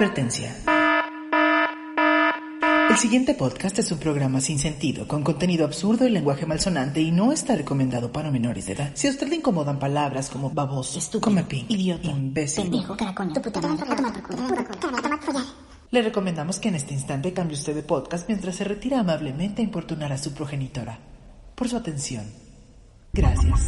Advertencia. El siguiente podcast es un programa sin sentido, con contenido absurdo y lenguaje malsonante y no está recomendado para menores de edad. Si a usted le incomodan palabras como baboso, Estúpido, come pin, idiota, imbécil, pendejo, caracol, tu puta le recomendamos que en este instante cambie usted de podcast mientras se retira amablemente a importunar a su progenitora. Por su atención. Gracias.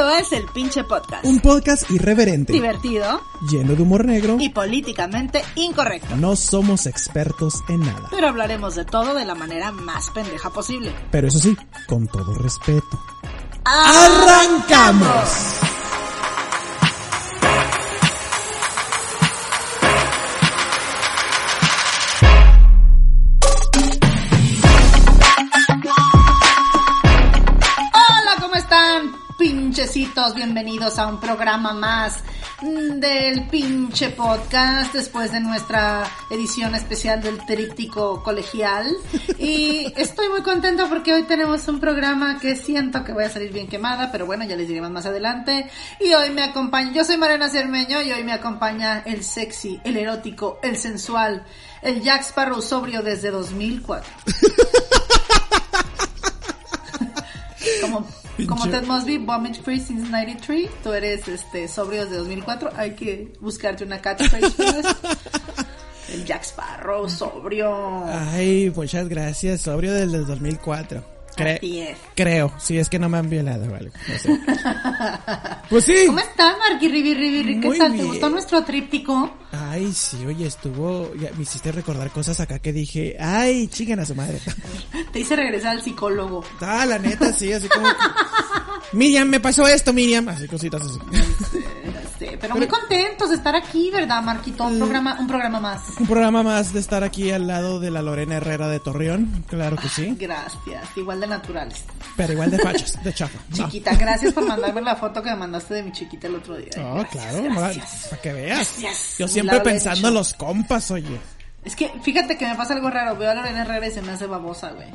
Esto es el pinche podcast. Un podcast irreverente, Divertido lleno de humor negro. y políticamente incorrecto. No somos expertos en nada. Pero hablaremos de todo de la manera más pendeja posible. Pero eso sí, con todo respeto. ¡Arrancamos! Pinchecitos, bienvenidos a un programa más del pinche podcast después de nuestra edición especial del tríptico colegial. Y estoy muy contenta porque hoy tenemos un programa que siento que voy a salir bien quemada, pero bueno, ya les diremos más adelante. Y hoy me acompaña, yo soy Marena Cermeño y hoy me acompaña el sexy, el erótico, el sensual, el Jack Sparrow sobrio desde 2004. como como Ted Mosby, Vomit Free since 93, tú eres este sobrio desde 2004, hay que buscarte una catchphrase. El Jack Sparrow, sobrio. Ay, muchas gracias. Sobrio desde el 2004. Así es. Creo, si es que no me han violado, vale. No sé. pues sí. ¿Cómo estás, Marky Ribi Ribi? ¿Qué tal? ¿Te gustó nuestro tríptico? Ay, sí, oye, estuvo. Ya me hiciste recordar cosas acá que dije. Ay, chigan a su madre. Te hice regresar al psicólogo. Ah, la neta, sí, así como. que, Miriam, me pasó esto, Miriam. Así cositas así. Pero muy contentos de estar aquí, ¿verdad, Marquito? Un programa, un programa más. Un programa más de estar aquí al lado de la Lorena Herrera de Torreón. Claro que sí. Gracias, igual de naturales. Pero igual de fachas, de chafa. Chiquita, gracias por mandarme la foto que me mandaste de mi chiquita el otro día. Oh, Gracias, claro, gracias. para que veas. Gracias. Yo siempre pensando en los compas, oye. Es que fíjate que me pasa algo raro. Veo a Lorena Herrera y se me hace babosa, güey.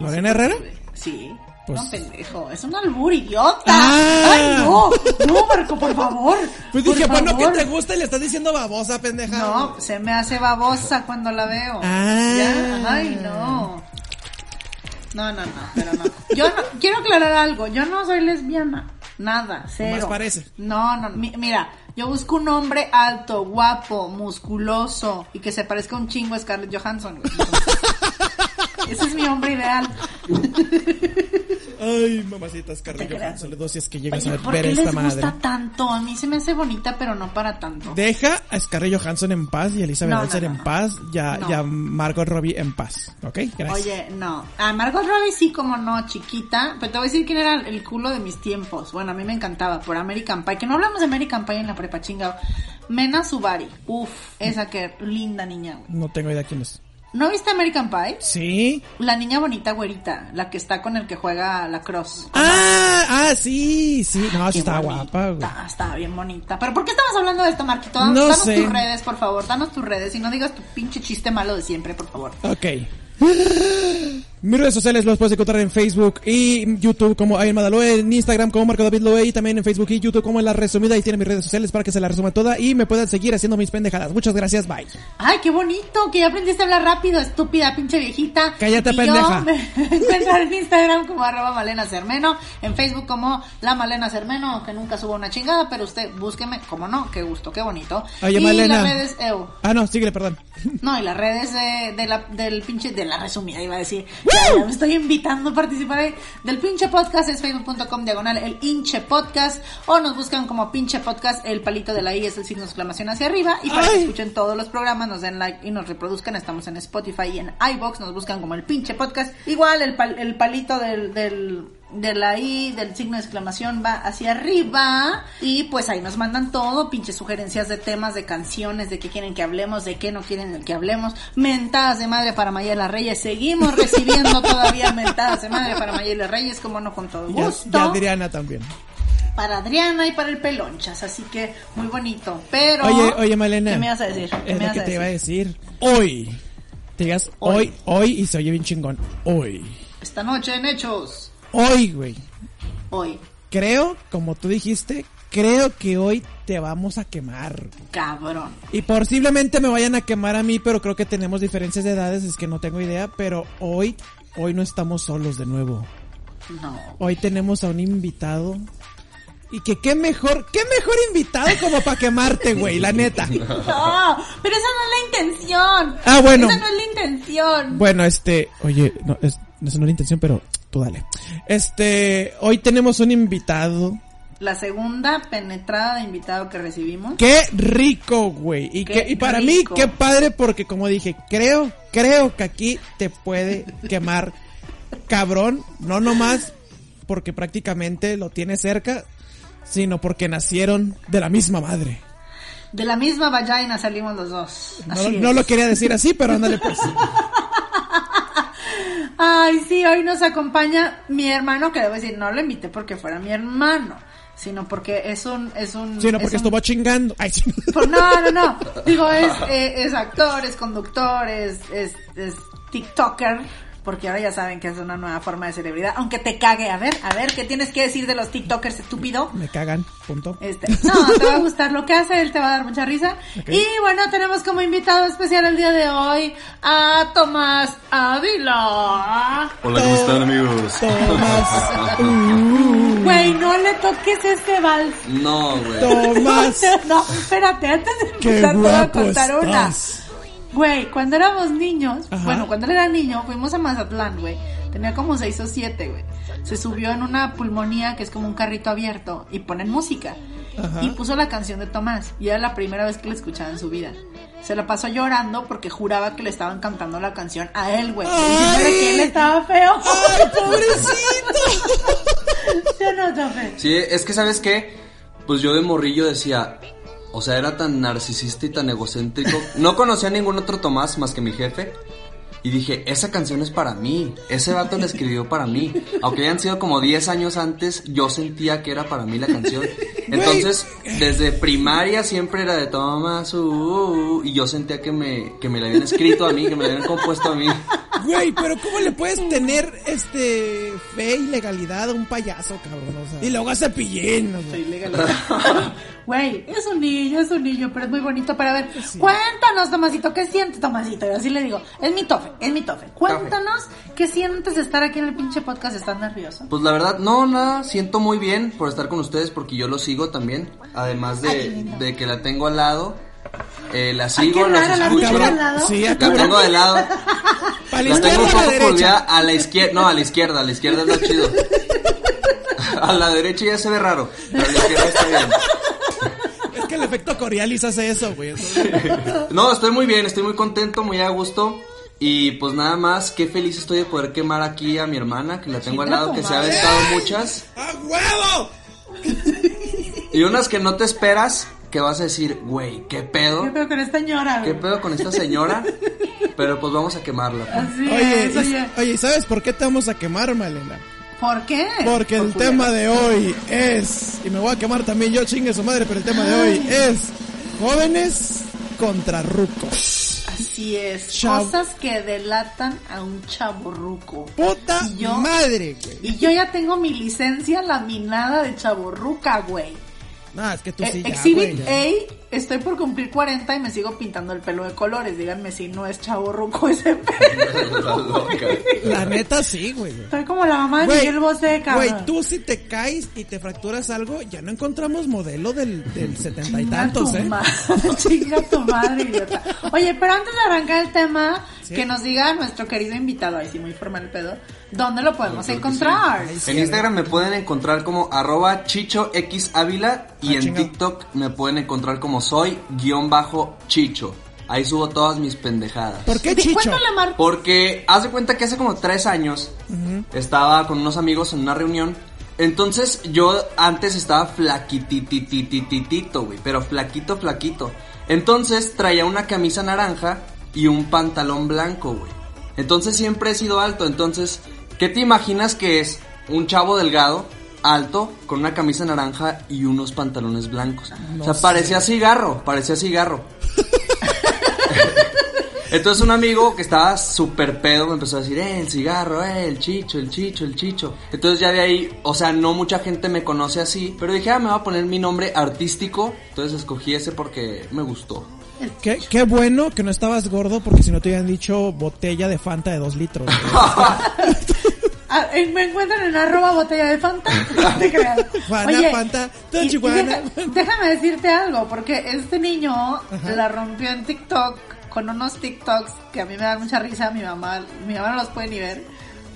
No ¿Lorena Herrera? Sí. Pues- No, pendejo. Es un albur, idiota. Ah. Ay, no. No, Marco, por favor. Pues Por dije, bueno, que te gusta y le estás diciendo babosa, pendeja. No, se me hace babosa cuando la veo. Ah. Ya, ay, no. No, no, no, pero no. Yo no, quiero aclarar algo. Yo no soy lesbiana. Nada, cero. Más parece. No, no, mi- mira, yo busco un hombre alto, guapo, musculoso y que se parezca un chingo a Scarlett Johansson. Ese es mi hombre ideal. Ay, mamacitas, Carrillo. Johansson, si es que llegas Oye, a ¿por ver qué esta les madre. gusta tanto? A mí se me hace bonita, pero no para tanto. Deja a Scarlett Johansson en paz y a Elizabeth No, Olsen no, en paz. No. ya Margot Robbie en paz. ¿Ok? Gracias. Oye, no. A Margot Robbie sí, como no, chiquita. Pero te voy a decir quién era el culo de mis tiempos. Bueno, a mí me encantaba por American Pie. Que no hablamos de American Pie en la prepa, chingado. Mena Subari. Uf, esa que linda niña, güey. No tengo idea quién es. ¿No viste American Pie? ¿Sí? La niña bonita, güerita. La que está con el que juega la cross. Ah, ah, sí, sí. No, está bonita, guapa, güey. Está bien bonita. ¿Pero por qué estamos hablando de esto, Marquito? No Danos sé. tus redes, por favor. Danos tus redes y no digas tu pinche chiste malo de siempre, por favor. Ok. Mis redes sociales los puedes encontrar en Facebook y YouTube como Ayn Madaloe, en Instagram como Marco David Loe y también en Facebook y YouTube como en la resumida. Ahí tienen mis redes sociales para que se la resuma toda y me puedan seguir haciendo mis pendejadas. Muchas gracias, bye. Ay, qué bonito, que ya aprendiste a hablar rápido, estúpida pinche viejita. Cállate, y pendeja. Yo me encuentro en Instagram como arroba Malena Cermeno, en Facebook como La Malena Cermeno, aunque nunca subo una chingada, pero usted búsqueme, como no, qué gusto, qué bonito. Oye, y Malena. las redes, ew, Ah, no, síguele, perdón. no, y las redes de, de la, del pinche, de la resumida iba a decir, me estoy invitando a participar del pinche podcast, es facebook.com diagonal el hinche podcast, o nos buscan como pinche podcast, el palito de la I es el signo de exclamación hacia arriba, y para que escuchen todos los programas, nos den like y nos reproduzcan, estamos en Spotify y en iBox, nos buscan como el pinche podcast, igual el, pal- el palito del, del de la I, del signo de exclamación va hacia arriba y pues ahí nos mandan todo, pinches sugerencias de temas, de canciones, de qué quieren que hablemos, de qué no quieren que hablemos, mentadas de madre para Mayela Reyes, seguimos recibiendo todavía mentadas de madre para Mayela Reyes, como no con todo gusto, y Adriana también. para Adriana y para el Pelonchas, así que muy bonito, pero... Oye, oye, Malena. ¿Qué me vas a decir? ¿Qué Es me lo vas que a te iba a decir? decir. Hoy. Te digas hoy, Hoy. hoy, y se oye bien chingón. Hoy. Esta noche en Hechos, Hoy, güey. hoy. creo, como tú dijiste, creo que hoy te vamos a quemar. Cabrón. Y posiblemente me vayan a quemar a mí, pero creo que tenemos diferencias de edades, es que no tengo idea, pero hoy, hoy no estamos solos de nuevo. No. Hoy tenemos a un invitado. Y que qué mejor, qué mejor invitado como para quemarte, güey, la neta. No, pero esa no es la intención. Ah, bueno. Esa no es la intención. Bueno, este, oye, no, es, no es una intención, pero tú dale. Este, hoy tenemos un invitado. La segunda penetrada de invitado que recibimos. Qué rico, güey. Y, Qué que, y para rico. mí, qué padre, porque como dije, creo, creo que aquí te puede quemar cabrón. No nomás porque prácticamente lo tiene cerca, sino porque nacieron de la misma madre. De la misma vagina salimos los dos. No, lo quería decir así, pero ándale pues. Ay, sí, hoy nos acompaña mi hermano, que debo decir, no lo invité porque fuera mi hermano, sino porque es un, es un. Sino es porque un- estuvo chingando. Ay, sí. Por- no, no, no. Digo, es, eh, es actor, es conductor, es, es, es TikToker. Porque ahora ya saben que es una nueva forma de celebridad. Aunque te cague. A ver, a ver, ¿qué tienes que decir de los TikTokers, estúpido? Me cagan, punto. Este, no, te va a gustar lo que hace, él te va a dar mucha risa. Y bueno, tenemos como invitado especial el día de hoy a Tomás Ávila. Hola, ¿cómo están amigos? Tomás. Güey, no le toques ese vals. No, güey. Tomás. No, espérate, antes de empezar te voy a contar una. Güey, cuando éramos niños, Ajá. bueno, cuando él era niño, fuimos a Mazatlán, güey. Tenía como seis o siete, güey. Se subió en una pulmonía que es como un carrito abierto y ponen música. Ajá. Y puso la canción de Tomás. Y era la primera vez que la escuchaba en su vida. Se la pasó llorando porque juraba que le estaban cantando la canción a él, güey. ¡Ay! Diciéndole que él estaba feo. ¡Ay, pobrecito! ¿Sí no, Tofe? Sí, es que, ¿sabes qué? Pues yo de morrillo decía, o sea, era tan narcisista y tan egocéntrico. No conocía a ningún otro Tomás más que mi jefe. Y dije, esa canción es para mí. Ese vato la escribió para mí. Aunque hayan sido como 10 años antes, yo sentía que era para mí la canción. Entonces, desde primaria siempre era de Tomás, uh, uh, uh, y yo sentía que me, que me la habían escrito a mí, que me la habían compuesto a mí. Güey, pero ¿cómo le puedes tener este fe y legalidad a un payaso, cabrón? O sea, y luego a Cepillín. o sea. Güey, es un niño, es un niño, pero es muy bonito para ver. Cuéntanos, Tomasito, ¿qué sientes, Tomasito? Y así le digo, es mi tofe, es mi tofe. Cuéntanos, ¿qué sientes de estar aquí en el pinche podcast? ¿Estás nervioso? Pues la verdad, no, nada, siento muy bien por estar con ustedes porque yo lo sigo también. Además de, de que la tengo al lado, eh, la sigo, qué los raro, ¿la escucho. al lado? Sí, La tengo de lado. ¿Para la La tengo un poco la colgada a la izquierda, no, a la izquierda, a la izquierda es lo chido. A la derecha ya se ve raro, pero a la izquierda está bien. Es que el efecto Coriolis hace eso, güey. No, estoy muy bien, estoy muy contento, muy a gusto. Y pues nada más, qué feliz estoy de poder quemar aquí a mi hermana, que la tengo al lado, que se ha aventado muchas. ¡A huevo! Y unas que no te esperas, que vas a decir, güey, ¿qué pedo? ¿Qué pedo con esta señora, ¿Qué pedo con esta señora? Pero pues vamos a quemarla. pues. Así Oye, es, oye. oye, ¿sabes por qué te vamos a quemar, Malena? ¿Por qué? Porque el tema de hoy es, y me voy a quemar también yo, chingue su madre, pero el tema de hoy es jóvenes contra rucos. Así es, Chavo. cosas que delatan a un chaborruco. Puta ¿Y yo? madre, güey. Y yo ya tengo mi licencia laminada de chaborruca, güey. No, es que tú Eh, sí ya, Exhibit güey, ya. A, estoy por cumplir 40 y me sigo pintando el pelo de colores. Díganme si no es chaborruco ese pelo. La neta sí, güey. Estoy como la mamá de Güey, Miguel Bosé, cabrón. Güey, tú si te caes y te fracturas algo, ya no encontramos modelo del, del setenta y Chinga tantos, tu ¿eh? madre, Chinga tu madre, idiota. Oye, pero antes de arrancar el tema, Sí. que nos diga nuestro querido invitado, ahí sí muy formal el pedo, ¿dónde lo podemos encontrar? Sí, En Instagram me pueden encontrar como arroba chichoxávila y Ah, en chingado. TikTok me pueden encontrar como soy guion bajo chicho. Ahí subo todas mis pendejadas. ¿Por qué Di- Chicho? Cuéntale, Mar. Porque haz de cuenta que hace como tres años estaba con unos amigos en una reunión. Entonces yo antes estaba flaquitititititito, güey. Pero flaquito, flaquito. Entonces traía una camisa naranja y un pantalón blanco, güey. Entonces siempre he sido alto. Entonces, ¿qué te imaginas que es? Un chavo delgado, alto, con una camisa naranja y unos pantalones blancos. No o sea, sé. parecía cigarro, parecía cigarro. Entonces un amigo que estaba súper pedo me empezó a decir, eh, el cigarro, eh, el chicho, el chicho, el chicho. Entonces ya de ahí, o sea, no mucha gente me conoce así, pero dije, ah, me voy a poner mi nombre artístico. Entonces escogí ese porque me gustó. Qué, qué bueno que no estabas gordo porque si no te hubieran dicho botella de Fanta de dos litros. Ah, eh, me encuentran en arroba botella de Fanta. No te creas. Fanta, Fanta, y- y Chihuahua. deja- déjame decirte algo, porque este niño la rompió en TikTok con unos TikToks que a mí me dan mucha risa. Mi mamá, mi mamá no los puede ni ver.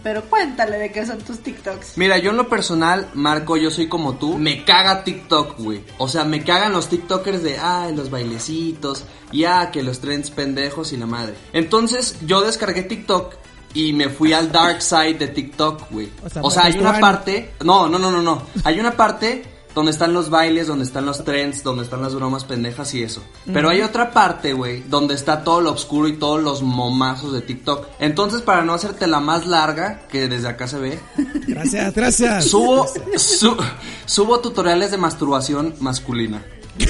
Pero cuéntale de qué son tus TikToks. Mira, yo en lo personal, Marco, yo soy como tú. Me caga TikTok, güey. O sea, me cagan los TikTokers de, ah, los bailecitos. Y ah, que los trends pendejos y la madre. Entonces, yo descargué TikTok y me fui al dark side de TikTok, güey. O sea, O sea, hay una parte. No, no, no, no, no. Hay una parte donde están los bailes, donde están los trends, donde están las bromas pendejas y eso. Pero hay otra parte, güey, donde está todo lo oscuro y todos los momazos de TikTok. Entonces, para no hacerte la más larga, que desde acá se ve, Gracias, gracias. Subo, su- subo tutoriales de masturbación masculina.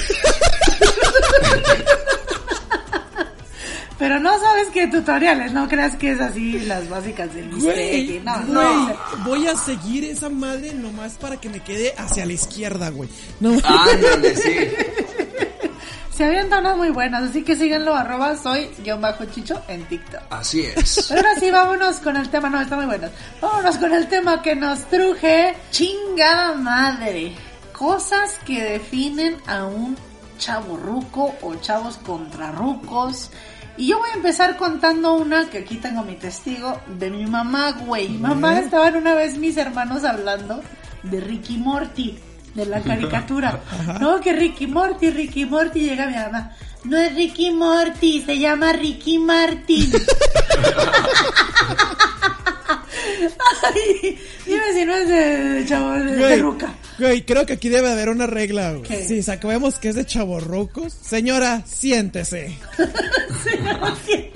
Pero no sabes qué tutoriales, no creas que es así las básicas del Güey. No, güey, no. voy a seguir esa madre nomás para que me quede hacia la izquierda, güey. No, Ándale, sí. Se avientan unas muy buenas, así que síganlo, arroba soy guion bajo chicho en TikTok. Así es. Pero ahora sí, vámonos con el tema, no, está muy bueno. Vámonos con el tema que nos truje. Chingada madre. Cosas que definen a un chavo ruco o chavos contra rucos. Y yo voy a empezar contando una que aquí tengo mi testigo de mi mamá, güey. Mi mamá estaban una vez mis hermanos hablando de Ricky Morty, de la caricatura. No, que Ricky Morty, Ricky Morty, llega mi mamá. No es Ricky Morty, se llama Ricky Martin. Ay, dime si no es de chavo de, ruca. Güey, creo que aquí debe haber una regla, güey. ¿Qué? Si sabemos que es de chavorrucos, señora, siéntese.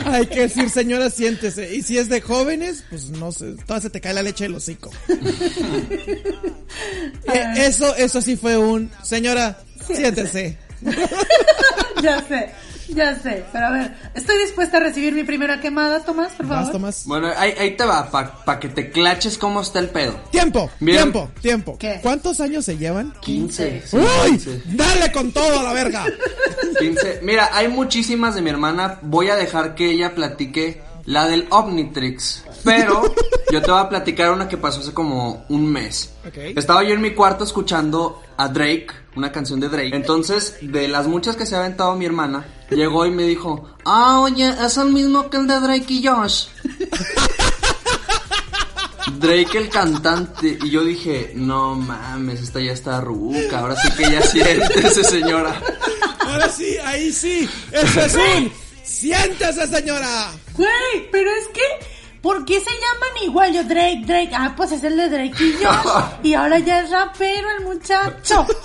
Hay que decir, señora, siéntese. Y si es de jóvenes, pues no sé, toda se te cae la leche del hocico. Eh, eso, eso sí fue un, señora, siéntese. ya sé, ya sé. Pero a ver, estoy dispuesta a recibir mi primera quemada, Tomás, por favor. Más, Tomás. Bueno, ahí, ahí te va, para que te claches cómo está el pedo. Tiempo, Bien. tiempo, tiempo. ¿Qué? ¿Cuántos años se llevan? 15. sí, ¡Uy! 15. ¡Dale con todo a la verga! 15. Mira, hay muchísimas de mi hermana. Voy a dejar que ella platique la del Omnitrix. Pero yo te voy a platicar una que pasó hace como un mes. Estaba yo en mi cuarto escuchando a Drake, una canción de Drake. Entonces, de las muchas que se ha aventado mi hermana, llegó y me dijo, ah, oye, es el mismo que el de Drake y Josh. Drake el cantante y yo dije, no mames, esta ya está ruca, ahora sí que ya siéntese señora. Ahora sí, ahí sí. Eso es un. ¡Siéntese, señora! Güey, pero es que, ¿por qué se llaman igual? Yo, Drake, Drake. Ah, pues es el de Drake y yo. y ahora ya es rapero el muchacho.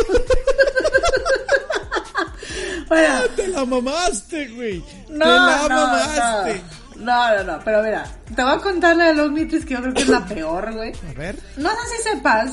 bueno, Te la mamaste, güey. no, Te la no, mamaste. no, no, no, no, pero mira, te voy a contar la de los Omnitrix que yo creo que es la peor, güey. A ver. No sé si sepas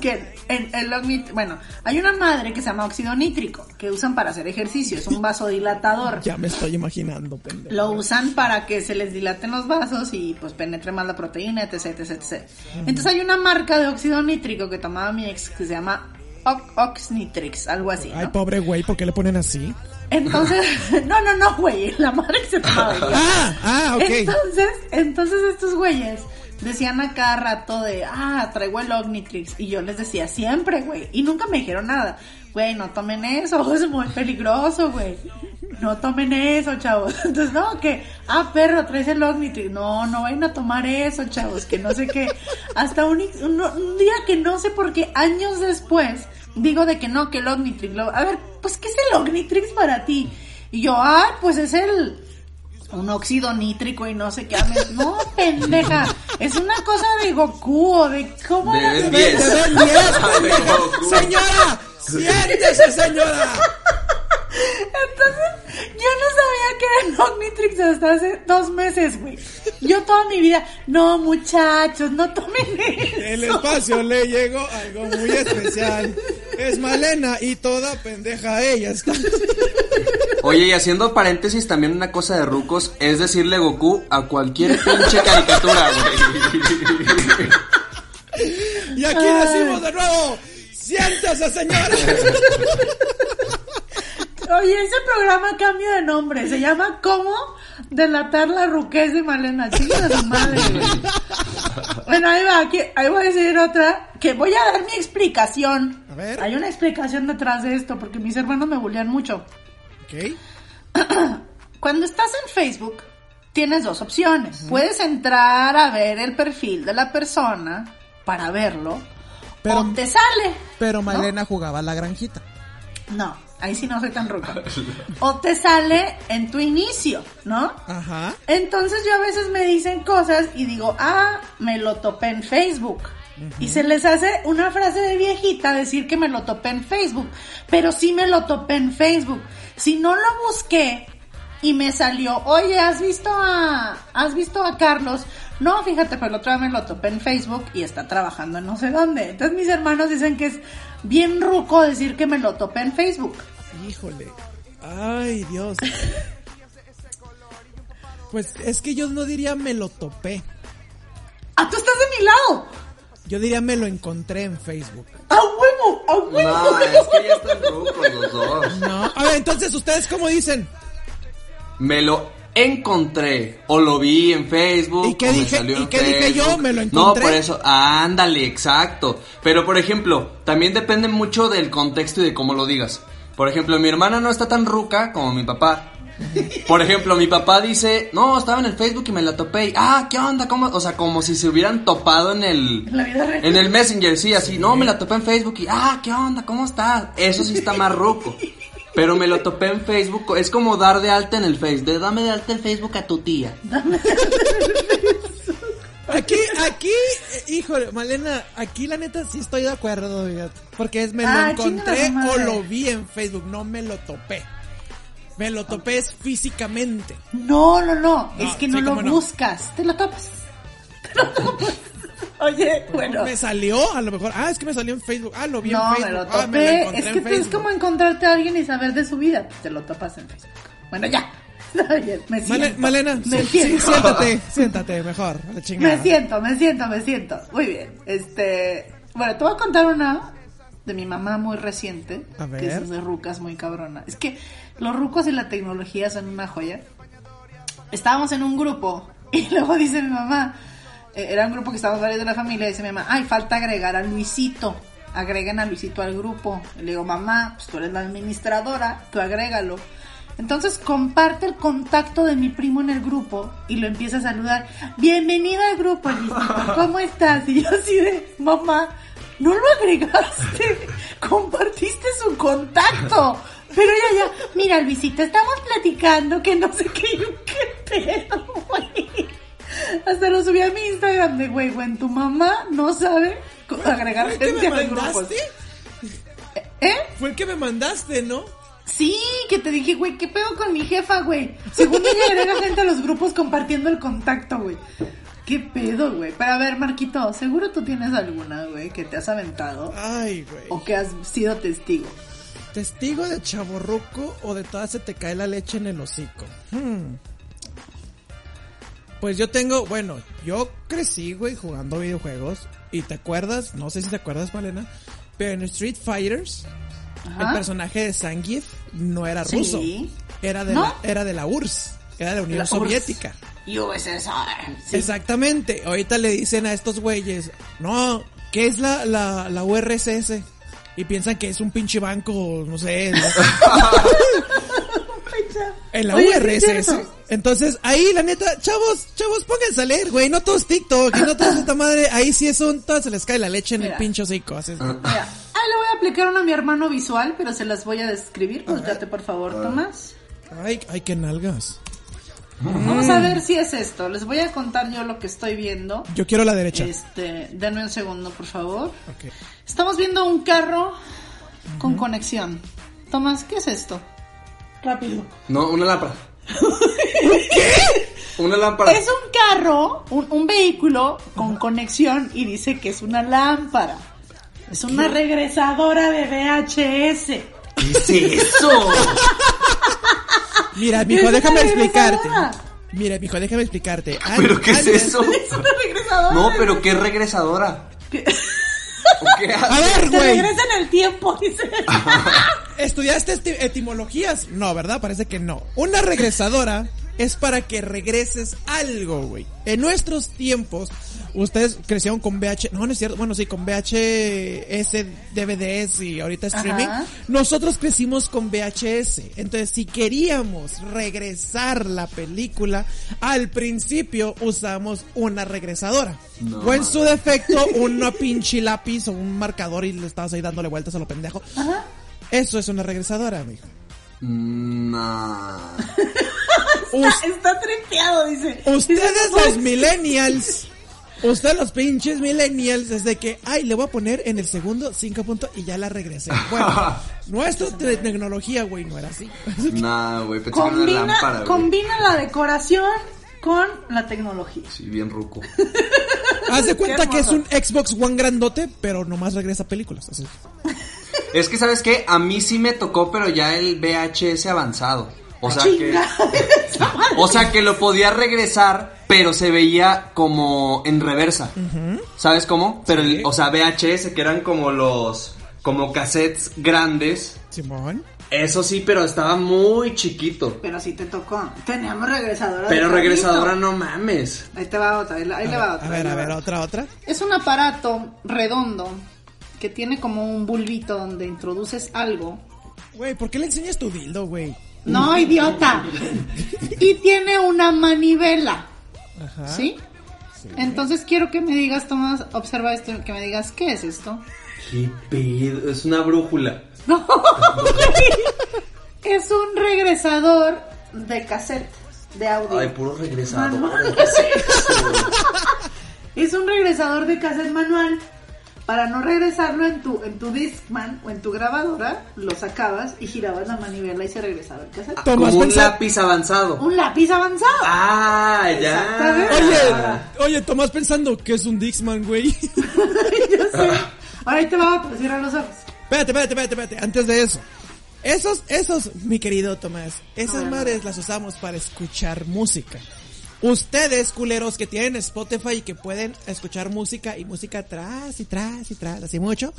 que el bueno, hay una madre que se llama óxido nítrico que usan para hacer ejercicio, es un vasodilatador. Ya me estoy imaginando, pendejo. Lo usan para que se les dilaten los vasos y pues penetre más la proteína, etc, etc, etc. Entonces hay una marca de óxido nítrico que tomaba mi ex que se llama Ox- Oxnitrix, algo así, Ay, pobre güey, ¿por qué le ponen así? Entonces, no, no, no, güey, la madre que se tomaba. Ah, ah, ok. Entonces, entonces estos güeyes decían a cada rato de, ah, traigo el Omnitrix. Y yo les decía siempre, güey. Y nunca me dijeron nada. Güey, no tomen eso, es muy peligroso, güey. No tomen eso, chavos. Entonces, no, que, ah, perro, traes el Omnitrix. No, no vayan a tomar eso, chavos, que no sé qué. Hasta un, un, un día que no sé por qué, años después, digo de que no, que el Omnitrix. Lo, a ver, pues, ¿qué es el Omnitrix para ti? Y yo, ay, pues es el un óxido nítrico y no sé qué. No, pendeja. Es una cosa de Goku o de cómo De era Ben de- 10. ¡Te ven diez, pendeja! ¡Señora! ¡Siéntese, señora! Entonces, yo no sabía que era el Omnitrix hasta hace dos meses, güey. Yo toda mi vida, no muchachos, no tomen El eso. espacio le llegó algo muy especial. Es Malena y toda pendeja ella está. Oye, y haciendo paréntesis, también una cosa de rucos es decirle Goku a cualquier pinche caricatura, güey. Y aquí decimos de nuevo, siéntese señora. Oye, ese programa cambia de nombre. Se llama ¿Cómo delatar la ruquez de Malena? Chinga su madre. Bueno, ahí va. Aquí, ahí voy a decir otra. Que voy a dar mi explicación. A ver. Hay una explicación detrás de esto. Porque mis hermanos me bullean mucho. Ok. Cuando estás en Facebook, tienes dos opciones. Puedes entrar a ver el perfil de la persona para verlo. Pero- o te sale. Pero Malena jugaba a la granjita. No, ahí sí no soy tan ruca. O te sale en tu inicio, ¿no? Ajá. Entonces yo a veces me dicen cosas y digo, ah, me lo topé en Facebook. Y se les hace una frase de viejita decir que me lo topé en Facebook. Pero sí me lo topé en Facebook. Si no lo busqué y me salió, oye, ¿has visto a, has visto a Carlos? No, fíjate, pero el otro día me lo topé en Facebook y está trabajando en no sé dónde. Entonces mis hermanos dicen que es bien ruco decir que me lo topé en Facebook. Híjole. Ay, Dios. Pues es que yo no diría me lo topé. ¡Ah, tú estás de mi lado! Yo diría me lo encontré en Facebook. ¡A huevo! ¡A huevo! No, es que ya están rucos los dos. No. A ver, entonces, ¿ustedes cómo dicen? Me lo encontré o lo vi en Facebook. ¿Y qué o me dije- salió y en qué dije yo? ¿Me lo No, encontré? por eso, ándale, exacto. Pero por ejemplo, también depende mucho del contexto y de cómo lo digas. Por ejemplo, mi hermana no está tan ruca como mi papá. Por ejemplo, mi papá dice, no, estaba en el Facebook y me la topé. y, ah, ¿qué onda? ¿Cómo? O sea, como si se hubieran topado en el... En la vida real. En el Messenger, sí, así. No, me la topé en Facebook y, ah, ¿qué onda? ¿Cómo estás? Eso sí está más ruco. Pero me lo topé en Facebook. Es como dar de alta en el Face. De dame de alta en Facebook a tu tía. Aquí, aquí, eh, híjole, Malena, aquí la neta sí estoy de acuerdo, fíjate. Porque es me lo Ah, encontré o lo vi en Facebook, no me lo topé. Me lo topé es físicamente. No, no, no, No, es que no sí, lo no. buscas, te lo topas. Te lo topas. Oye, bueno. Me salió, a lo mejor, ah, es que me salió en Facebook, ah, lo vi No, en me Facebook, lo ah, topé. me lo encontré es en que es como encontrarte a alguien y saber de su vida. Te lo topas en Facebook. Bueno, ya. Oye, me siento. Male- Malena, me siento. sí, siéntate, siéntate, mejor, la. Me siento, me siento, me siento. Muy bien. Este, bueno, te voy a contar una de mi mamá muy reciente, A ver. que es de rucas muy cabrona. Es que los rucos y la tecnología son una joya. Estábamos en un grupo y luego dice mi mamá, era un grupo que estábamos varios de la familia, dice mi mamá, ay, falta agregar a Luisito. Agreguen a Luisito al grupo. Y le digo, mamá, pues tú eres la administradora, tú agrégalo. Entonces comparte el contacto de mi primo en el grupo y lo empieza a saludar. Bienvenido al grupo, Luisito. ¿Cómo estás? Y yo así de, mamá, no lo agregaste. Compartiste su contacto. Pero ya, ya, mira, Luisito, estamos platicando que no sé qué, y qué pedo, güey. Hasta lo subí a mi Instagram de, güey, güey, tu mamá no sabe agregar ¿Fue gente que a me los grupos. mandaste? ¿Eh? Fue el que me mandaste, ¿no? Sí, que te dije, güey, ¿qué pedo con mi jefa, güey? Según ella agrega gente a los grupos compartiendo el contacto, güey. ¿Qué pedo, güey? Pero a ver, Marquito, seguro tú tienes alguna, güey, que te has aventado Ay, güey. o que has sido testigo. ¿Testigo de chaborruco o de toda se te cae la leche en el hocico? Hmm. Pues yo tengo, bueno, yo crecí, güey, jugando videojuegos. Y te acuerdas, no sé si te acuerdas, Malena, pero en Street Fighters, Ajá. el personaje de Zangief no era Sí. ruso. Era de, ¿No? la, era de la URSS, era de la Unión La. Soviética. USSR. Sí. Exactamente. Ahorita le dicen a estos güeyes, no, ¿qué es la, la, la URSS? Y piensan que es un pinche banco, no sé. ¿no? en la Oye, URSS. Entonces, ahí, la neta, chavos, chavos, pónganse a leer, güey. No todos TikTok, y no todos esta madre. Ahí sí es un, todos se les cae la leche en el Mira. hocico. así es. Mira, ah, le voy a aplicar una a mi hermano visual, pero se las voy a describir. Búscate, por favor, Tomás. Ay, ay, qué nalgas. Vamos a ver si es esto. Les voy a contar yo lo que estoy viendo. Yo quiero la derecha. Este, denme un segundo, por favor. Ok. Estamos viendo un carro con conexión. Tomás, ¿qué es esto? Rápido. No, una lámpara. ¿Qué? Una lámpara. Es un carro, un, un vehículo con conexión y dice que es una lámpara. Es una regresadora de VHS. ¿Qué es eso? Mira, mijo, Es déjame explicarte. Mira, mijo, déjame explicarte. An- ¿Pero qué es eso? Es una regresadora. No, pero qué regresadora. ¿Qué? ¿O qué A ver, güey. regresa en el tiempo, dice. ¿Estudiaste esti- etimologías? No, ¿verdad? Parece que no. Una regresadora es para que regreses algo, güey. En nuestros tiempos, ustedes crecieron con VH... No, no es cierto. Bueno, sí, con VHS, DVDs y ahorita streaming. Ajá. Nosotros crecimos con VHS. Entonces, si queríamos regresar la película, al principio usamos una regresadora. No, o en su defecto, una pinche lápiz o un marcador y le estabas ahí dándole vueltas a lo pendejo. Ajá. Eso es una regresadora, amigo. Nah. Us- Está tripeado, dice. ustedes Dice, los millennials, ustedes los pinches millennials, es de que, ay, le voy a poner en el segundo cinco puntos y ya la regresé. Bueno, nuestra te- tecnología, güey, no era así. Nah, güey, pensé que era una Combina, lámpara, combina la decoración con la tecnología. Sí, bien ruco. Haz de cuenta que es un. Xbox One grandote, pero nomás regresa películas. Así. Es que, ¿sabes qué? A mí sí me tocó, pero ya el VHS avanzado. O sea que... O sea que lo podía regresar, pero se veía como en reversa. ¿Sabes cómo? Pero, el- o sea, VHS, que eran como los, como cassettes grandes. Simón. Eso sí, pero estaba muy chiquito. Pero sí te tocó. Teníamos regresadora. Pero regresadora no mames. Ahí te va otra. Ahí le- ahí le va otra. A ver, a ver, otra. otra, otra. Es un aparato redondo que tiene como un bulbito donde introduces algo. Güey, ¿por qué le enseñas tu dildo, güey? No, idiota. Y tiene una manivela. Ajá. ¿Sí? Entonces quiero que me digas, Tomás, observa esto, que me digas, ¿qué es esto? ¿Qué pedo? Es una brújula. No, es un regresador de cassette, de audio. Ay, puro regresado. Manual. ¿Qué es eso? Es un regresador de cassette manual. Para no regresarlo en tu, en tu Discman o en tu grabadora, lo sacabas y girabas la manivela y se regresaba el cassette. Como un lápiz avanzado. Un lápiz avanzado. Ah, ya. Oye, oye, Tomás pensando que es un Dixman, güey. Yo sé. Ahora ahí te va a cierra los ojos. Espérate, espérate, espérate, espérate. Antes de eso. Esos, esos, mi querido Tomás, esas madres las usamos para escuchar música. Ustedes, culeros, que tienen Spotify y que pueden escuchar música y música tras y tras y tras, así mucho.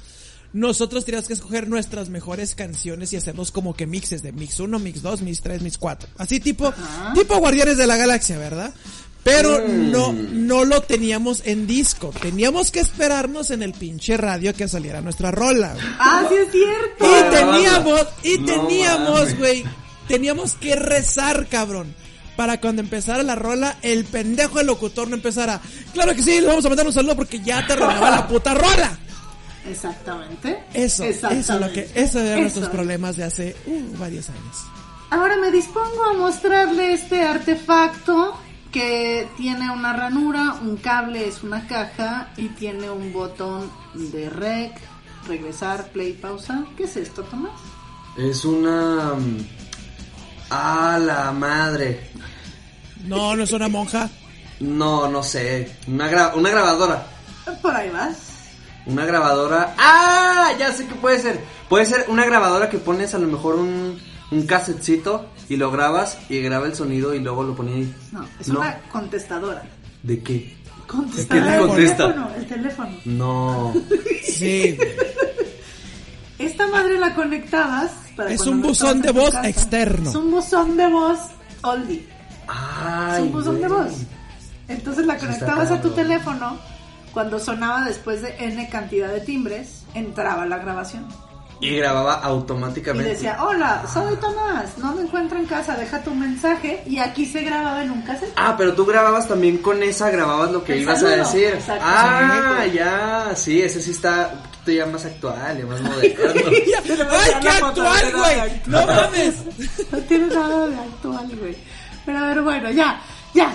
Nosotros tenemos que escoger nuestras mejores canciones y hacerlos como que mixes de mix 1, mix 2, mix 3, mix 4. Así tipo, tipo Guardianes de la Galaxia, ¿verdad? Pero no, no lo teníamos en disco. Teníamos que esperarnos en el pinche radio que saliera nuestra rola. güey. Ah, sí es cierto. Y teníamos, y teníamos, güey, teníamos que rezar, cabrón. Para cuando empezara la rola, el pendejo del locutor no empezara. Claro que sí, le vamos a mandar un saludo porque ya te renovó la puta rola. Exactamente. Eso, eso es lo que, eso eran nuestros Eso. problemas de hace uh, varios años. Ahora me dispongo a mostrarle este artefacto que tiene una ranura, un cable es una caja y tiene un botón de rec, regresar, play, pausa. ¿Qué es esto, Tomás? Es una. mm, Ah, la madre. No, no es una monja. No, no sé. Una, gra- una grabadora. Por ahí vas. Una grabadora. ¡Ah! Ya sé qué puede ser. Puede ser una grabadora que pones a lo mejor un, un casetcito y lo grabas y graba el sonido y luego lo pones ahí. No, es No. una contestadora. ¿De qué? Contestadora. ¿De qué el contesta? teléfono, el teléfono. No. Sí. Esta madre la conectabas para Es un buzón de voz casa. externo. Es un buzón de voz oldie. Ay, Es un buzón de voz. Entonces la conectabas a tu teléfono. Cuando sonaba después de N cantidad de timbres, entraba la grabación. Y grababa Y automáticamente. decía, hola, soy Tomás, no me encuentro en casa, deja tu mensaje. Y aquí se grababa en un cassette. Ah, pero tú grababas también con esa, grababas lo que El ibas saludo, a decir. exacto. Ah, ya, sí, ese sí está un poquito ya más actual, ya más moderno. ¡Ay, qué actual, güey! ¡No mames! No tiene nada de actual, güey. Pero a ver, bueno, ya, ya.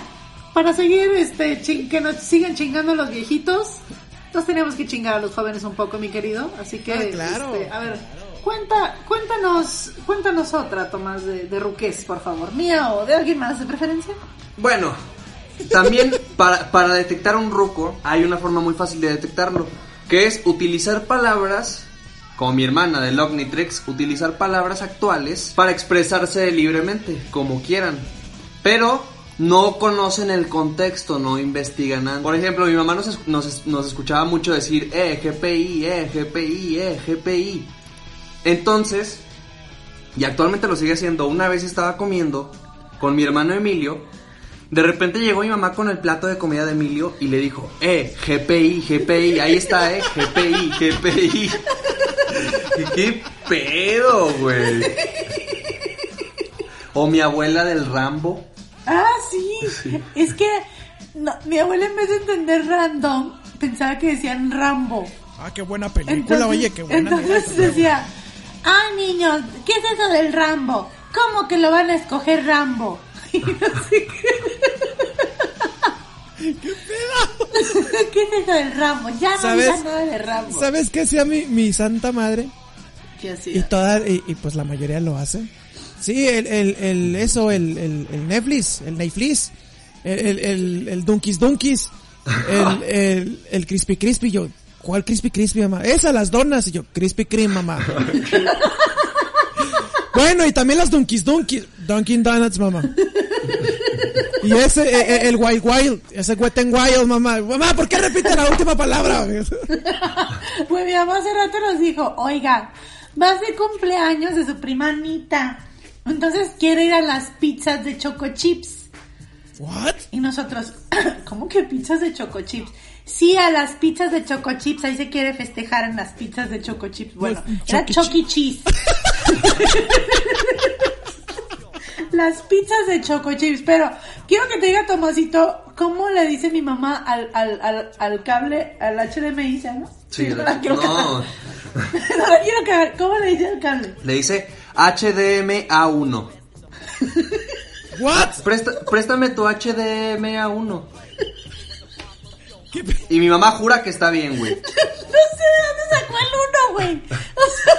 Para seguir, este, que nos sigan chingando los viejitos, nos tenemos que chingar a los jóvenes un poco, mi querido. Así que, Ah, claro, este, a ver, cuenta, cuéntanos, cuéntanos otra, Tomás, de, de Ruqués, por favor. ¿Mía o de alguien más de preferencia? Bueno, también para, para detectar un ruco hay una forma muy fácil de detectarlo, que es utilizar palabras como mi hermana del Omnitrix, utilizar palabras actuales para expresarse libremente, como quieran. Pero no conocen el contexto, no investigan nada. Por ejemplo, mi mamá nos, es- nos, es- nos escuchaba mucho decir, eh, GPI, eh, GPI, eh, GPI. Entonces, y actualmente lo sigue haciendo, una vez estaba comiendo con mi hermano Emilio, de repente llegó mi mamá con el plato de comida de Emilio y le dijo, eh, GPI, GPI, ahí está, eh, GPI, GPI. ¿Qué, qué pedo, güey? O mi abuela del Rambo. Ah, sí. Es que no, mi abuela en vez de entender random, pensaba que decían Rambo. Ah, qué buena película, Entonces, oye, qué buena. entonces mira, decía, ay niños, ¿qué es eso del Rambo? ¿Cómo que lo van a escoger Rambo? Y no sé qué. ¿Qué es eso del Rambo? Ya no ¿Sabes? nada de Rambo. ¿Sabes qué hacía mi, mi santa madre? ¿Qué Y hacía? toda, y, y pues la mayoría lo hace. Sí, el, el, el eso, el, el, el Netflix, el Netflix, el, el, el, el Dunkies Dunkies, el, el, el Crispy Crispy, yo, ¿cuál Crispy Crispy, mamá? Esa, las donas, y yo, Crispy Cream, mamá. bueno, y también las Dunkies Dunkies, Dunkin' Donuts, mamá. Y ese, eh, eh, el Wild Wild, ese Wet Wild, mamá. Mamá, ¿por qué repite la última palabra? Pues mi mamá hace rato nos dijo, oiga, va a ser cumpleaños de su prima Anita. Entonces quiere ir a las pizzas de Choco Chips. What? Y nosotros, ¿cómo que pizzas de Choco Chips? Sí, a las pizzas de Choco Chips, ahí se quiere festejar en las pizzas de Choco Chips. Bueno, Pues, era Chuck. Chucky Cheese. las pizzas de Choco Chips, pero quiero que te diga, Tomasito, ¿cómo le dice mi mamá al, al, al, al cable, al HDMI, ¿sí, no? Sí, no la quiero no. cagar. no la quiero cagar. ¿Cómo le dice al cable? Le dice HDMA1. What? Presta- préstame tu HDMA1. ¿Qué pe- Y mi mamá jura que está bien, güey. No sé de dónde sacó el uno, güey. O sea,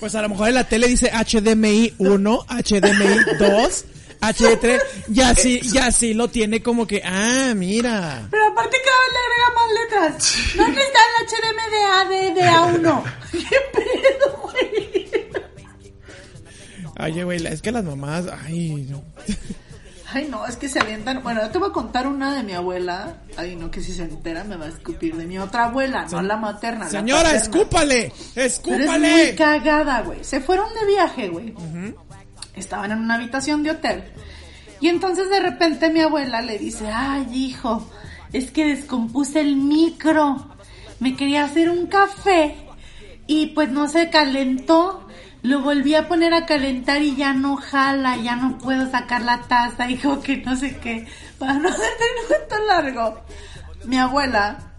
Pues a lo mejor en la tele dice HDMI 1, HDMI 2, HD3, ya sí, ya sí lo tiene como que, ah, mira. pero aparte cada vez le agrega más letras. ¿Dónde está el HDMI de A, de, de A1? ¿Qué pedo, güey? Oye, güey, es que las mamás, ay, no. Ay, no, es que se avientan. Bueno, yo te voy a contar una de mi abuela. Ay, no, que si se entera me va a escupir. De mi otra abuela, no la materna. la Señora, paterna. escúpale, Pero es muy escúpale. cagada, güey. Se fueron de viaje, güey. Estaban en una habitación de hotel. Y entonces de repente mi abuela le dice, ay, hijo, es que descompuse el micro. Me quería hacer un café y pues no se calentó. Lo volví a poner a calentar y ya no jala, ya no puedo sacar la taza, hijo, que no sé qué. Para no hacerte el cuento largo, mi abuela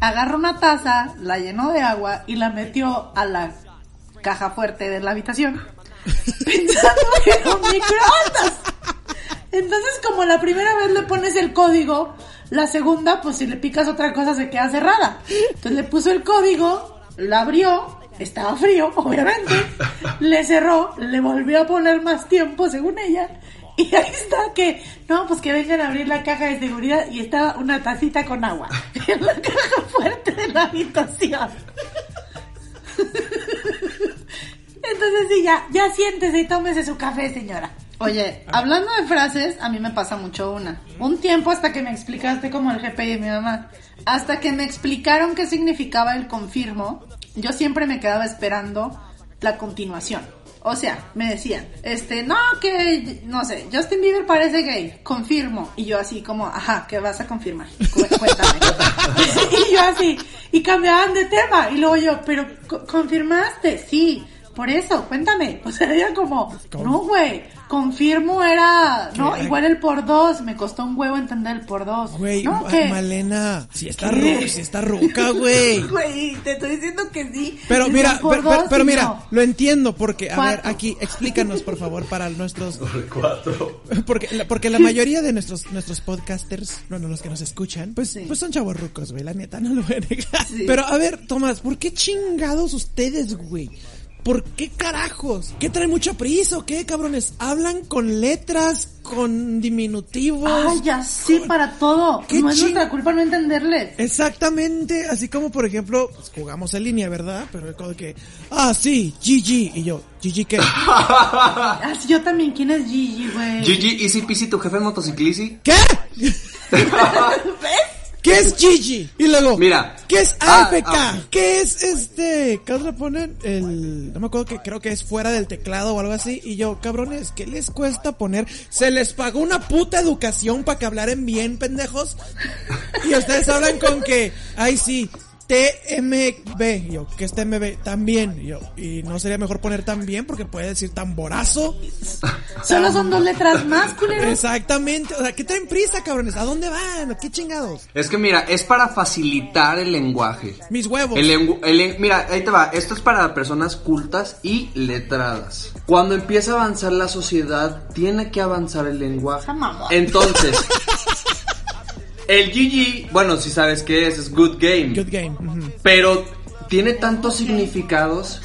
agarró una taza, la llenó de agua y la metió a la caja fuerte de la habitación. Pensando que era un microondas. Entonces, como la primera vez le pones el código, la segunda, pues si le picas otra cosa se queda cerrada. Entonces le puso el código, la abrió, estaba frío, obviamente, le cerró, le volvió a poner más tiempo, según ella, y ahí está que, no, pues que vengan a abrir la caja de seguridad y estaba una tacita con agua en la caja fuerte de la habitación. Entonces sí, ya, ya siéntese y tómese su café, señora. Oye, hablando de frases, a mí me pasa mucho una. Un tiempo hasta que me explicaste como el GPI de mi mamá. Hasta que me explicaron qué significaba el confirmo, yo siempre me quedaba esperando la continuación. O sea, me decían, este, no, que, no sé, Justin Bieber parece gay, confirmo. Y yo así como, ajá, ¿qué vas a confirmar? Cu- Cuéntame. y yo así, y cambiaban de tema. Y luego yo, pero, co- ¿confirmaste? Sí, por eso, cuéntame. O sea, era como, no, güey, confirmo era, no, igual el por dos, me costó un huevo entender el por dos. Güey, no, Malena, si está ¿Qué? ruca, si está ruca, güey. Güey, te estoy diciendo que sí. Pero mira, por pero, mira, no. lo entiendo porque, a ver, aquí, explícanos por favor para nuestros, Cuatro. porque, la- porque la mayoría de nuestros, nuestros podcasters, bueno, los que nos escuchan, pues, Sí. pues son chavos rucos, güey, la neta, no lo voy a negar. Sí. Pero a ver, Tomás, ¿por qué chingados ustedes, güey? ¿Por qué carajos? ¿Qué traen mucha prisa o qué, cabrones? Hablan con letras, con diminutivos. Ay, ya sí, para todo. Qué No es nuestra culpa no entenderles. Exactamente, así como por ejemplo, pues, jugamos en línea, ¿verdad? Pero es como que, ah, sí, GG, y yo, GG qué? Ah, sí, yo también. ¿Quién es Gigi, güey? Gigi, Easy Peasy, tu jefe en motociclisi. ¿Qué? ¿Qué es Gigi? Y luego, Mira. ¿qué es Ah, AFK? ah. ¿Qué es este? ¿Qué otra ponen? El, no me acuerdo que creo que es fuera del teclado o algo así. Y yo, cabrones, ¿qué les cuesta poner? Se les pagó una puta educación para que hablaran bien, pendejos. Y ustedes hablan con que, ay sí, TMB. Yo, ¿qué es TMB? También. Yo, y no sería mejor poner también porque puede decir tamborazo. Solo son dos letras más, culero. Exactamente. O sea, ¿qué traen prisa, cabrones? ¿A dónde van? ¿Qué chingados? Es que mira, es para facilitar el lenguaje. Mis huevos. El lengu- el mira, ahí te va. Esto es para personas cultas y letradas. Cuando empieza a avanzar la sociedad, tiene que avanzar el lenguaje. Entonces, el GG, bueno, si sabes qué es, es Good Game. Good game. Pero tiene tantos significados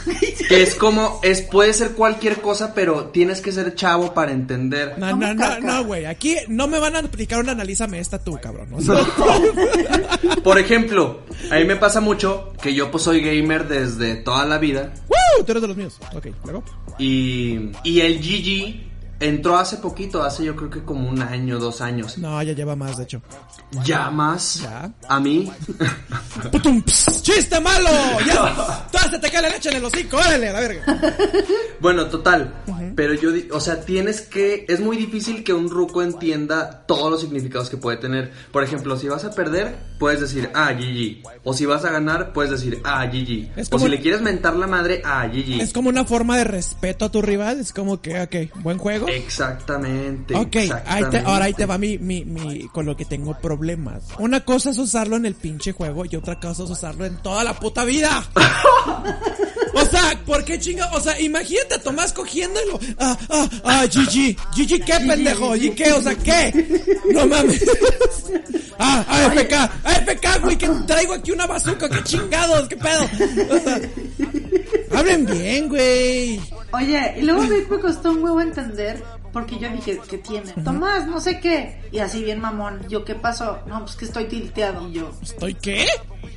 que es como, es, puede ser cualquier cosa, pero tienes que ser chavo para entender. No, ¿Cómo no, no, no, güey. Aquí no me van a aplicar un analízame esta tú, cabrón. O sea, Por ejemplo, a mí me pasa mucho que yo pues soy gamer desde toda la vida. ¡Woo! Tú eres de los míos. Ok, luego. Y, y el GG entró hace poquito, hace yo creo que como un año, dos años. No, ya lleva más, de hecho. Ya más. Ya. A mí. ¡Putum! ¡Chiste malo! ¡Ya! ¡Toda se te cae la leche en el hocico! ¡Órale, a la verga! bueno, total. Pero yo, o sea, tienes que. Es muy difícil que un ruco entienda todos los significados que puede tener. Por ejemplo, si vas a perder, puedes decir, ah, GG. O si vas a ganar, puedes decir, ah, GG. O si le quieres mentar la madre, ah, GG. Es como una forma de respeto a tu rival. Es como que, ok, buen juego. Exactamente. Ok, ahí te, exactamente. ahora ahí te va mi, mi, mi, con lo que tengo problemas. Una cosa es usarlo en el pinche juego y otra cosa es usarlo en toda la puta vida. O sea, ¿por qué chinga? O sea, imagínate a Tomás cogiéndolo. Ah, ah, ah, GG. GG, ¿qué pendejo? ¿Y qué? O sea, ¿qué? No mames. Ah, AFK. AFK, güey, que traigo aquí una bazooka. ¿Qué chingados? ¿Qué pedo? O sea, hablen bien, güey. Oye, y luego me costó un huevo entender porque yo dije, ¿qué tiene? Tomás, no sé qué. Y así bien mamón. Yo, ¿qué pasó? No, pues que estoy tilteado. Y yo, ¿Estoy qué?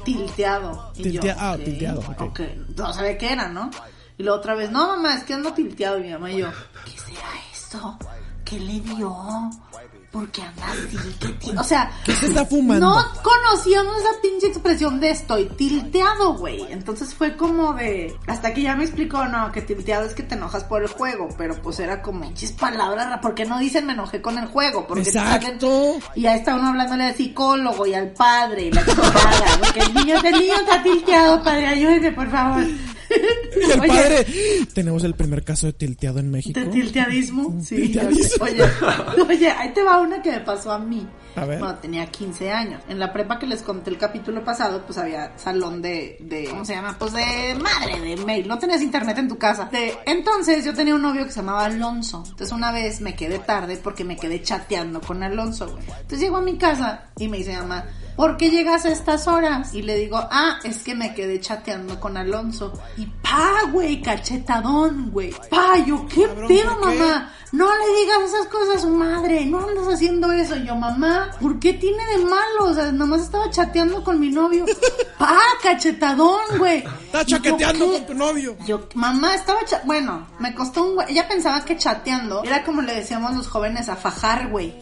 tilteado. Y yo, ah, tilteado, ok. ok. No sabía qué era, ¿no? Y luego otra vez, no mamá, es que ando tilteado. Y mi mamá y yo, ¿qué será esto? ¿Qué le dio? ¿Por qué anda así? ¿Qué ti- O sea, ¿Qué se está fumando? no conocíamos esa pinche expresión de estoy tilteado, güey. Entonces fue como de. Hasta que ya me explicó, no, que tilteado es que te enojas por el juego. Pero pues era como, pinches palabras, ra- ¿por qué no dicen me enojé con el juego? Porque Exacto. salen- Y ahí está uno hablándole al psicólogo y al padre y la chingada. Porque el niño, el niño está tilteado, padre, ayúdeme, por favor. Y el Oye, padre, tenemos el primer caso de tilteado en México. ¿De tilteadismo? Sí. Tilteadismo. Oye, oye, ahí te va una que me pasó a mí. A ver. Cuando tenía 15 años. En la prepa que les conté el capítulo pasado, pues había salón de, de ¿cómo se llama? Pues de madre, de mail. No tenías internet en tu casa. De, entonces yo tenía un novio que se llamaba Alonso. Entonces una vez me quedé tarde porque me quedé chateando con Alonso, güey. Entonces llego a mi casa y me dice mamá, ¿por qué llegas a estas horas? Y le digo, ah, es que me quedé chateando con Alonso. Y pa, güey, cachetadón, güey. Pa, yo, ¿qué Cabrón, pedo, mamá? No le digas esas cosas a su madre, no andas haciendo eso. Y yo, mamá, ¿por qué tiene de malo? O sea, nomás estaba chateando con mi novio. Pa, cachetadón, güey. Yo, chaqueteando ¿qué? con tu novio. Yo, mamá, estaba cha Bueno, me costó un güey. Ella pensaba que chateando era como le decíamos los jóvenes a fajar, güey.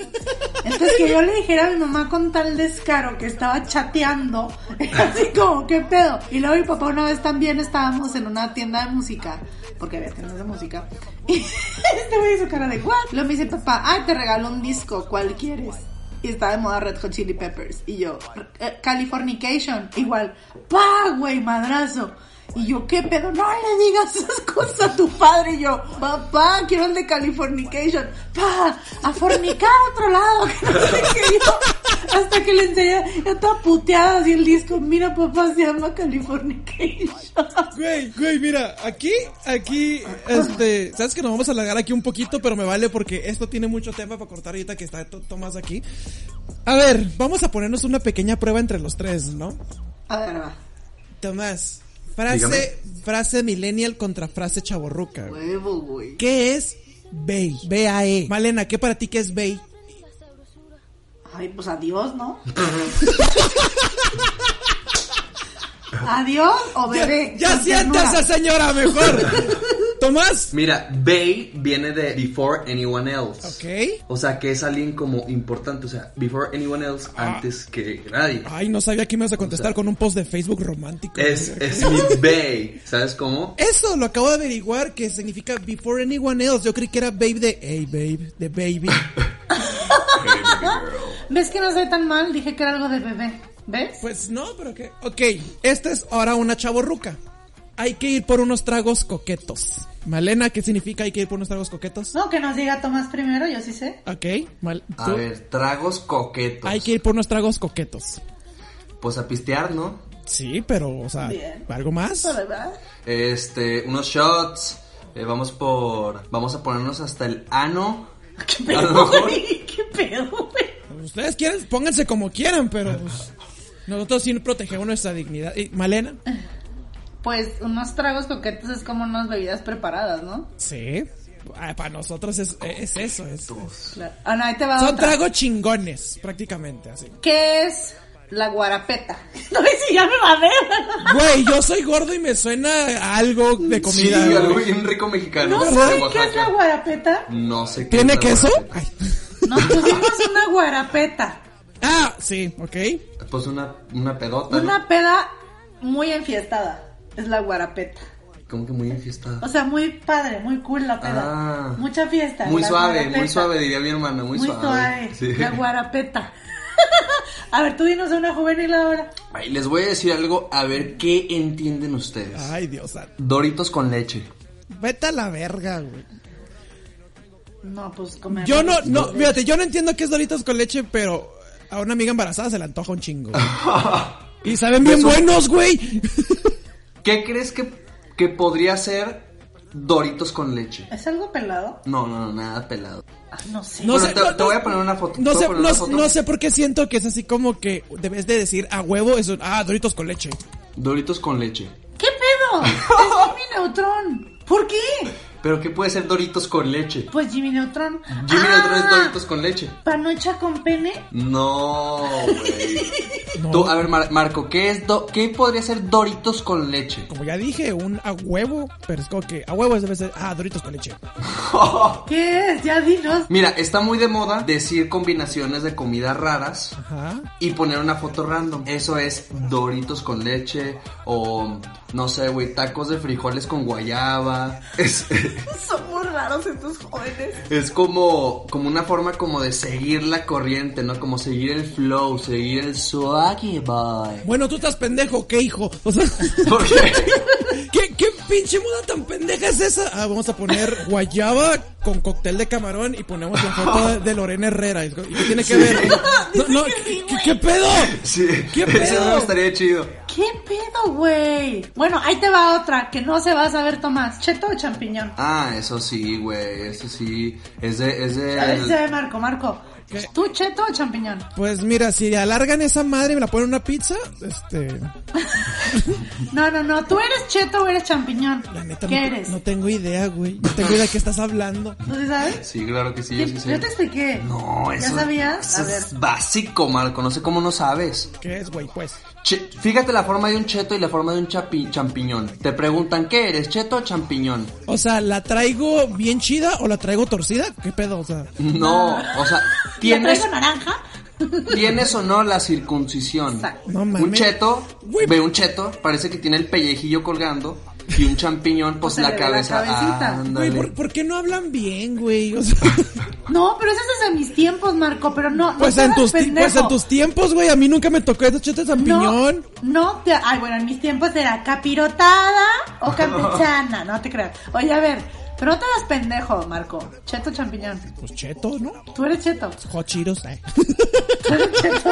Entonces que yo le dijera a mi mamá con tal descaro que estaba chateando. Así como, ¿qué pedo? Y luego mi papá una vez también estábamos en una tienda de música. Porque había tiendas de música. Y este güey hizo cara de ¿what? Luego me dice papá, ah, te regalo un disco, ¿cuál quieres? Y estaba de moda Red Hot Chili Peppers. Y yo, eh, Californication. Igual, pa, güey, madrazo. Y yo, ¿qué pedo? No le digas esas cosas a tu padre. Y yo, papá, quiero el de Californication. Pa, a fornicar a otro lado. Que no sé qué. Yo, hasta que le enseñé, yo estaba puteada así el disco. Mira, papá, se llama Californication. Güey, güey, mira, aquí, aquí, este, sabes que nos vamos a alargar aquí un poquito, pero me vale porque esto tiene mucho tema para cortar ahorita que está to- Tomás aquí. A ver, vamos a ponernos una pequeña prueba entre los tres, ¿no? A ver, va. Tomás, Frase, Dígame. frase millennial contra frase chaborruca. Huevo, güey. ¿Qué es Bay? B-A-E. Malena, ¿qué para ti qué es Bay? Ay, pues adiós, ¿no? ¿Adiós o bebé? Ya siéntase, ternura. señora, mejor. Tomás. Mira, Bay viene de before anyone else. Ok. O sea, que es alguien como importante, o sea, before anyone else, Ah. antes que nadie. Ay, no sabía que me ibas a contestar O sea, con un post de Facebook romántico. Es, es mi Bay, ¿sabes cómo? Eso lo acabo de averiguar que significa before anyone else. Yo creí que era babe de hey babe, de baby. ¿Ves que no soy tan mal? Dije que era algo de bebé. ¿Ves? Pues no, pero que. Ok, esta es ahora una chaborruca. Hay que ir por unos tragos coquetos. Malena, ¿qué significa hay que ir por unos tragos coquetos? No, que nos diga Tomás primero, yo sí sé. Ok, mal. A ver, tragos coquetos. Hay que ir por unos tragos coquetos. Pues a pistear, ¿no? Sí, pero, o sea, Bien. ¿algo más? ¿Verdad? Este, unos shots. eh, vamos por. Vamos a ponernos hasta el ano. ¿Qué pedo, güey? ¿Qué pedo, güey? Ustedes quieren, pónganse como quieran, pero pues, nosotros sí protegemos nuestra dignidad. ¿Y Malena? Pues unos tragos coquetos es como unas bebidas preparadas, ¿no? Sí. Ah, para nosotros es, es eso. Es, Claro. Ah, no, ahí te va son otra. tragos chingones, prácticamente, así. ¿Qué es la guarapeta? No sé si ya me va a ver. Güey, yo soy gordo y me suena a algo de comida. sí, algo bien rico mexicano. ¿No saben qué es la guarapeta? No sé qué. ¿Tiene es queso? Ay. Nos pusimos una guarapeta. Ah, sí, ok. Pues una, una pedota. ¿no? Una peda muy enfiestada. Es la guarapeta. Como que muy enfiestada. O sea, muy padre, muy cool la peda. Ah. Mucha fiesta. Muy suave, guarapeta. muy suave, diría mi hermana, muy, Muy suave. suave. Sí. La guarapeta. a ver, tú dinos una juvenil ahora. Ay, les voy a decir algo, a ver qué entienden ustedes. Ay, Dios santo. Doritos con leche. Vete a la verga, güey. No, pues comer. Yo no, no, fíjate, yo no entiendo qué es Doritos con leche, pero a una amiga embarazada se le antoja un chingo. güey. Y saben bien Eso- buenos, güey. ¿Qué crees que, que podría ser Doritos con leche? ¿Es algo pelado? No, no, no, nada pelado. Ah, no sé. No Bueno, sé, te, no- te voy a poner una foto. No ¿Te voy sé, no, foto? no sé por qué siento que es así como que debes de decir a huevo eso. Ah, Doritos con leche. Doritos con leche. ¿Qué pedo? es Jimmy Neutron. ¿Por qué? ¿Pero qué puede ser Doritos con leche? Pues Jimmy Neutron. Jimmy Ah, Neutron es Doritos con leche. ¿Panocha con pene? No, güey. No. A ver, Mar- Marco, ¿qué, es do- ¿qué podría ser Doritos con leche? Como ya dije, un a huevo, pero es como que a huevo debe ser, ah, Doritos con leche. ¿Qué es? Ya dinos. Mira, está muy de moda decir combinaciones de comidas raras Ajá. y poner una foto random. Eso es Doritos con leche o no sé, güey, tacos de frijoles con guayaba. Es, Son muy raros estos jóvenes. es como como una forma como de seguir la corriente, ¿no? Como seguir el flow, seguir el swaggy boy. Bueno, tú estás pendejo, ¿qué hijo? O sea, ¿Por qué? ¿qué, qué pinche moda tan pendeja es esa? Ah, vamos a poner guayaba con cóctel de camarón y ponemos la foto de, Lorena Herrera. ¿Y qué tiene que ver? No, no, ¿qué, qué- qué pedo? Sí, ¿Qué eso pedo? me estaría chido. ¿Qué pedo, güey? Bueno, ahí te va otra que no se va a saber Tomás. ¿Cheto o champiñón? Ah, eso sí, güey, eso sí. Es de, es de. A ver si se ve Marco, Marco. ¿Qué? ¿Tú cheto o champiñón? Pues mira, si alargan esa madre y me la ponen en una pizza, este, No, no, no. ¿Tú eres cheto o eres champiñón? la neta ¿Qué no, eres? no tengo idea, güey. No tengo idea de qué estás hablando. ¿Tú sí sabes? Sí, claro que sí, yo sí sé. Yo te expliqué. No, eso, ¿Ya sabías? eso A ver. es básico, Marco. No sé cómo no sabes. ¿Qué es, güey? Pues. Che- fíjate la forma de un cheto y la forma de un chapi- champiñón. Te preguntan, ¿qué eres, cheto o champiñón? O sea, ¿la traigo bien chida o la traigo torcida? ¿Qué pedo? O sea, No, o sea, ¿Ya tienes, traigo naranja? tienes o no la circuncisión. No. Un cheto, ve un cheto, parece que tiene el pellejillo colgando. Y un champiñón, pues la la cabeza. cabecita. ándale. Güey, ¿por, por qué no hablan bien, güey? O sea, No, pero eso es desde mis tiempos, Marco. Pero no. pues, en tus, pues en tus tiempos, güey, a mí nunca me tocó ese chete de champiñón. No, no te, ay, bueno, en mis tiempos era capirotada o campechana, no te creas. Oye, a ver, Pero no te hagas pendejo, Marco. Cheto champiñón. Pues cheto, ¿no? Tú eres cheto. Hot Cheetos, eh. Tú eres cheto.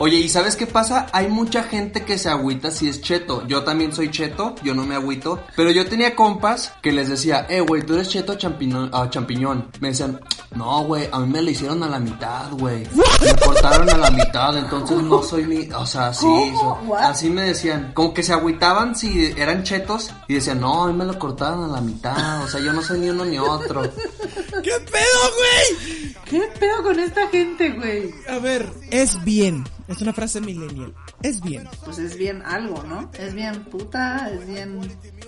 Oye, ¿y sabes qué pasa? Hay mucha gente que se agüita si es cheto. Yo también soy cheto, yo no me agüito. Pero yo tenía compas que les decía, eh, güey, tú eres cheto champiñón, ah, champiñón. Me decían, no, güey, a mí me lo hicieron a la mitad, güey. Me cortaron a la mitad, entonces no soy ni. O sea, sí, so- así me decían. Como que se agüitaban si eran chetos y decían, no, a mí me lo cortaron a la mitad. O sea, yo no soy ni uno ni otro. ¿Qué pedo, güey? ¿Qué pedo con esta gente, güey? A ver, es bien. Es una frase millennial. Es bien. Pues es bien algo, ¿no? Es bien puta, es bien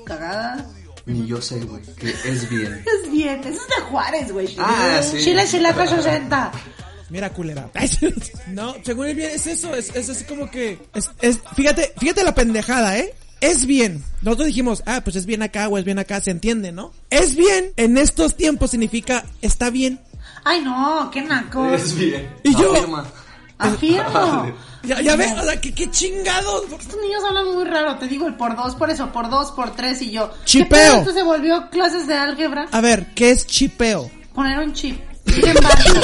cagada. Ni yo sé, güey, que es bien. Es bien, eso es de Juárez, güey. Ah, sí. Chile, Chilaca 60. Mira, culera. No, según el bien es eso, es, es así como que... Es, es, fíjate, fíjate la pendejada, ¿eh? Es bien. Nosotros dijimos, ah, pues es bien acá o es bien acá, se entiende, ¿no? Es bien en estos tiempos significa está bien. Ay, no, qué naco. Es bien. Y yo- Afirma. Afirmo. Ya, ya ves, o sea, ¿qué, qué chingados. Estos niños hablan muy raro, te digo el por dos, por eso, por dos, por tres y yo. Chipeo. ¿Qué pedo? Esto se volvió clases de álgebra. A ver, ¿qué es chipeo? Poner un chip. Ir en barco.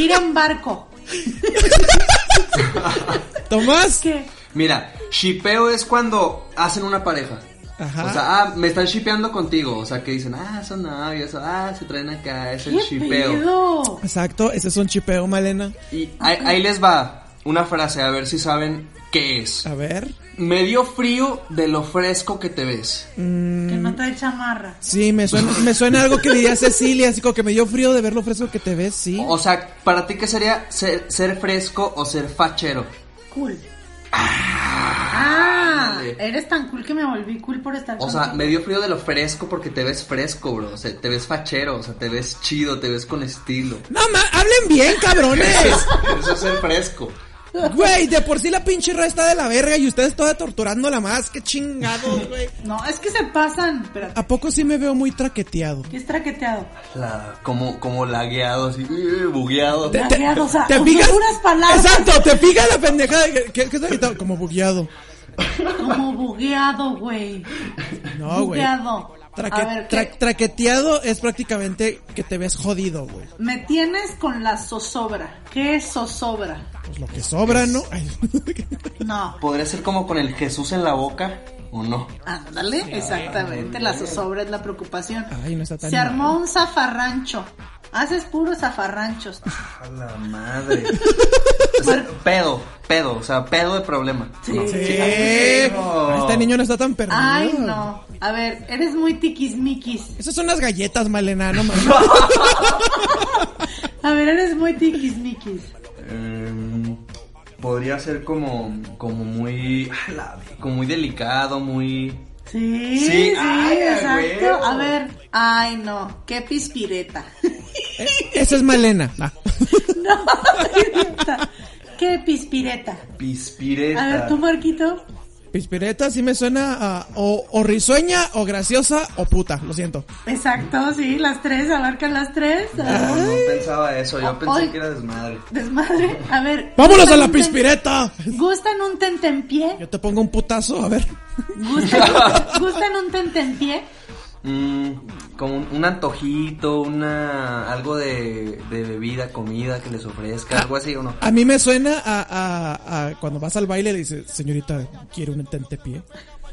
Ir en barco. Tomás. ¿Qué? Mira, shipeo es cuando hacen una pareja. Ajá. O sea, ah, me están shipeando contigo. O sea, que dicen, ah, son novios, ah, se traen acá, es el ¿Qué shipeo. pedo? Exacto, ese es un chipeo, Malena. Y ahí, ahí les va una frase, a ver si saben qué es. A ver. Me dio frío de lo fresco que te ves. Que no trae chamarra. Sí, me suena, me suena algo que diría Cecilia, así como que me dio frío de ver lo fresco que te ves, sí. O sea, ¿para ti qué sería ser, ser fresco o ser fachero? Cool. Ah, Ándale. eres tan cool que me volví cool por estar O sea, contigo. me dio frío de lo fresco porque te ves fresco, bro. O sea, te ves fachero, o sea, te ves chido, te ves con estilo. No, ma, hablen bien, cabrones. Eso es ser fresco. Güey, de por sí la pinche ra está de la verga y ustedes toda torturándola más. Qué chingados, güey. No, es que se pasan. Espérate, ¿A poco sí me veo muy traqueteado? ¿qué es traqueteado? La, como, como lagueado, así, eh, bugueado. Te- Lagueado, o sea, ¿Te fijas? puras palabras. Exacto, te fijas la pendejada. que- que- que es traqueteado? Como bugueado. Como bugueado, güey. No, güey. Bugueado. Traque- A ver, ¿qué? tra- traqueteado es prácticamente que te ves jodido, güey. Me tienes con la zozobra. ¿Qué es zozobra? Pues lo que sobra, ¿no? Ay. No. ¿Podría ser como con el Jesús en la boca o no? Ándale, exactamente. La zozobra es la preocupación. Ay, no está tan Se mal. armó un zafarrancho. Haces puros zafarranchos. A la madre. O sea, pedo, pedo, o sea, pedo de problema. Sí. No. Sí. Este niño no está tan perdido. Ay, no. A ver, eres muy tiquismiquis. Esas son las galletas, Malena, no mames. A ver, eres muy tiquismiquis. Em, podría ser como, como muy, a la- como muy delicado, muy... Sí, Sí, sí, ay, exacto. A ver, ay, no. Qué pispireta. Esa es Malena. Ah. no, idiota. Qué pispireta. Pispireta. A ver, tú, Marquito. Pispireta sí me suena a o, o risueña, o graciosa, o puta. Lo siento. Exacto, sí, las tres, abarcan las tres. No, no pensaba eso, yo pensé que era desmadre. Desmadre. A ver. ¡Vámonos a ¿gustan la pispireta! ¿Gustan un tentempié? Yo te pongo un putazo, a ver. ¿Gustan, ¿Gustan un tentempié? Mm, como un, un antojito, una algo de, de bebida, comida que les ofrezca, algo así o no. A mí me suena a, a, a cuando vas al baile y le dices, señorita, quiero un tentepié.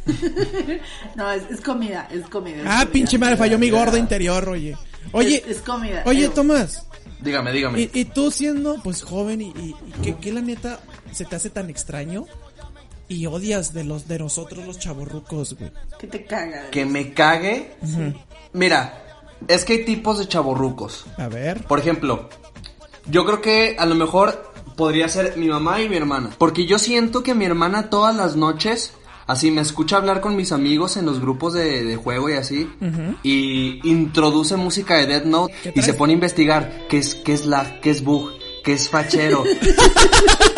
No, es, es comida, es comida. es Ah, comida. pinche madre, falló mi gordo interior, oye. Oye, Es, es comida. oye, Eh, Tomás, Dígame, dígame. y, y tú siendo pues joven y, y, y que, que la neta se te hace tan extraño y odias de los de nosotros los chavorrucos, güey. Que te caga. Que me cague. Mira, es que hay tipos de chaborrucos. A ver. Por ejemplo, yo creo que a lo mejor podría ser mi mamá y mi hermana. Porque yo siento que mi hermana todas las noches, así me escucha hablar con mis amigos en los grupos de, de juego y así, y introduce música de Death Note ¿Qué y se pone a investigar qué es, qué es lag, qué es bug, qué es fachero.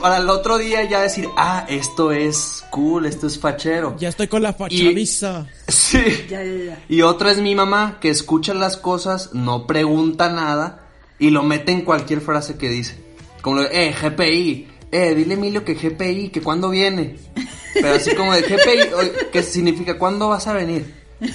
para el otro día ya decir, ah, esto es cool, esto es fachero. Ya estoy con la fachadiza. Sí. Ya, ya, ya. Y otra es mi mamá, que escucha las cosas, no pregunta nada y lo mete en cualquier frase que dice. Como, eh, GPI, eh, dile Emilio que GPI, que cuándo viene. Pero así como de GPI, que significa cuándo vas a venir.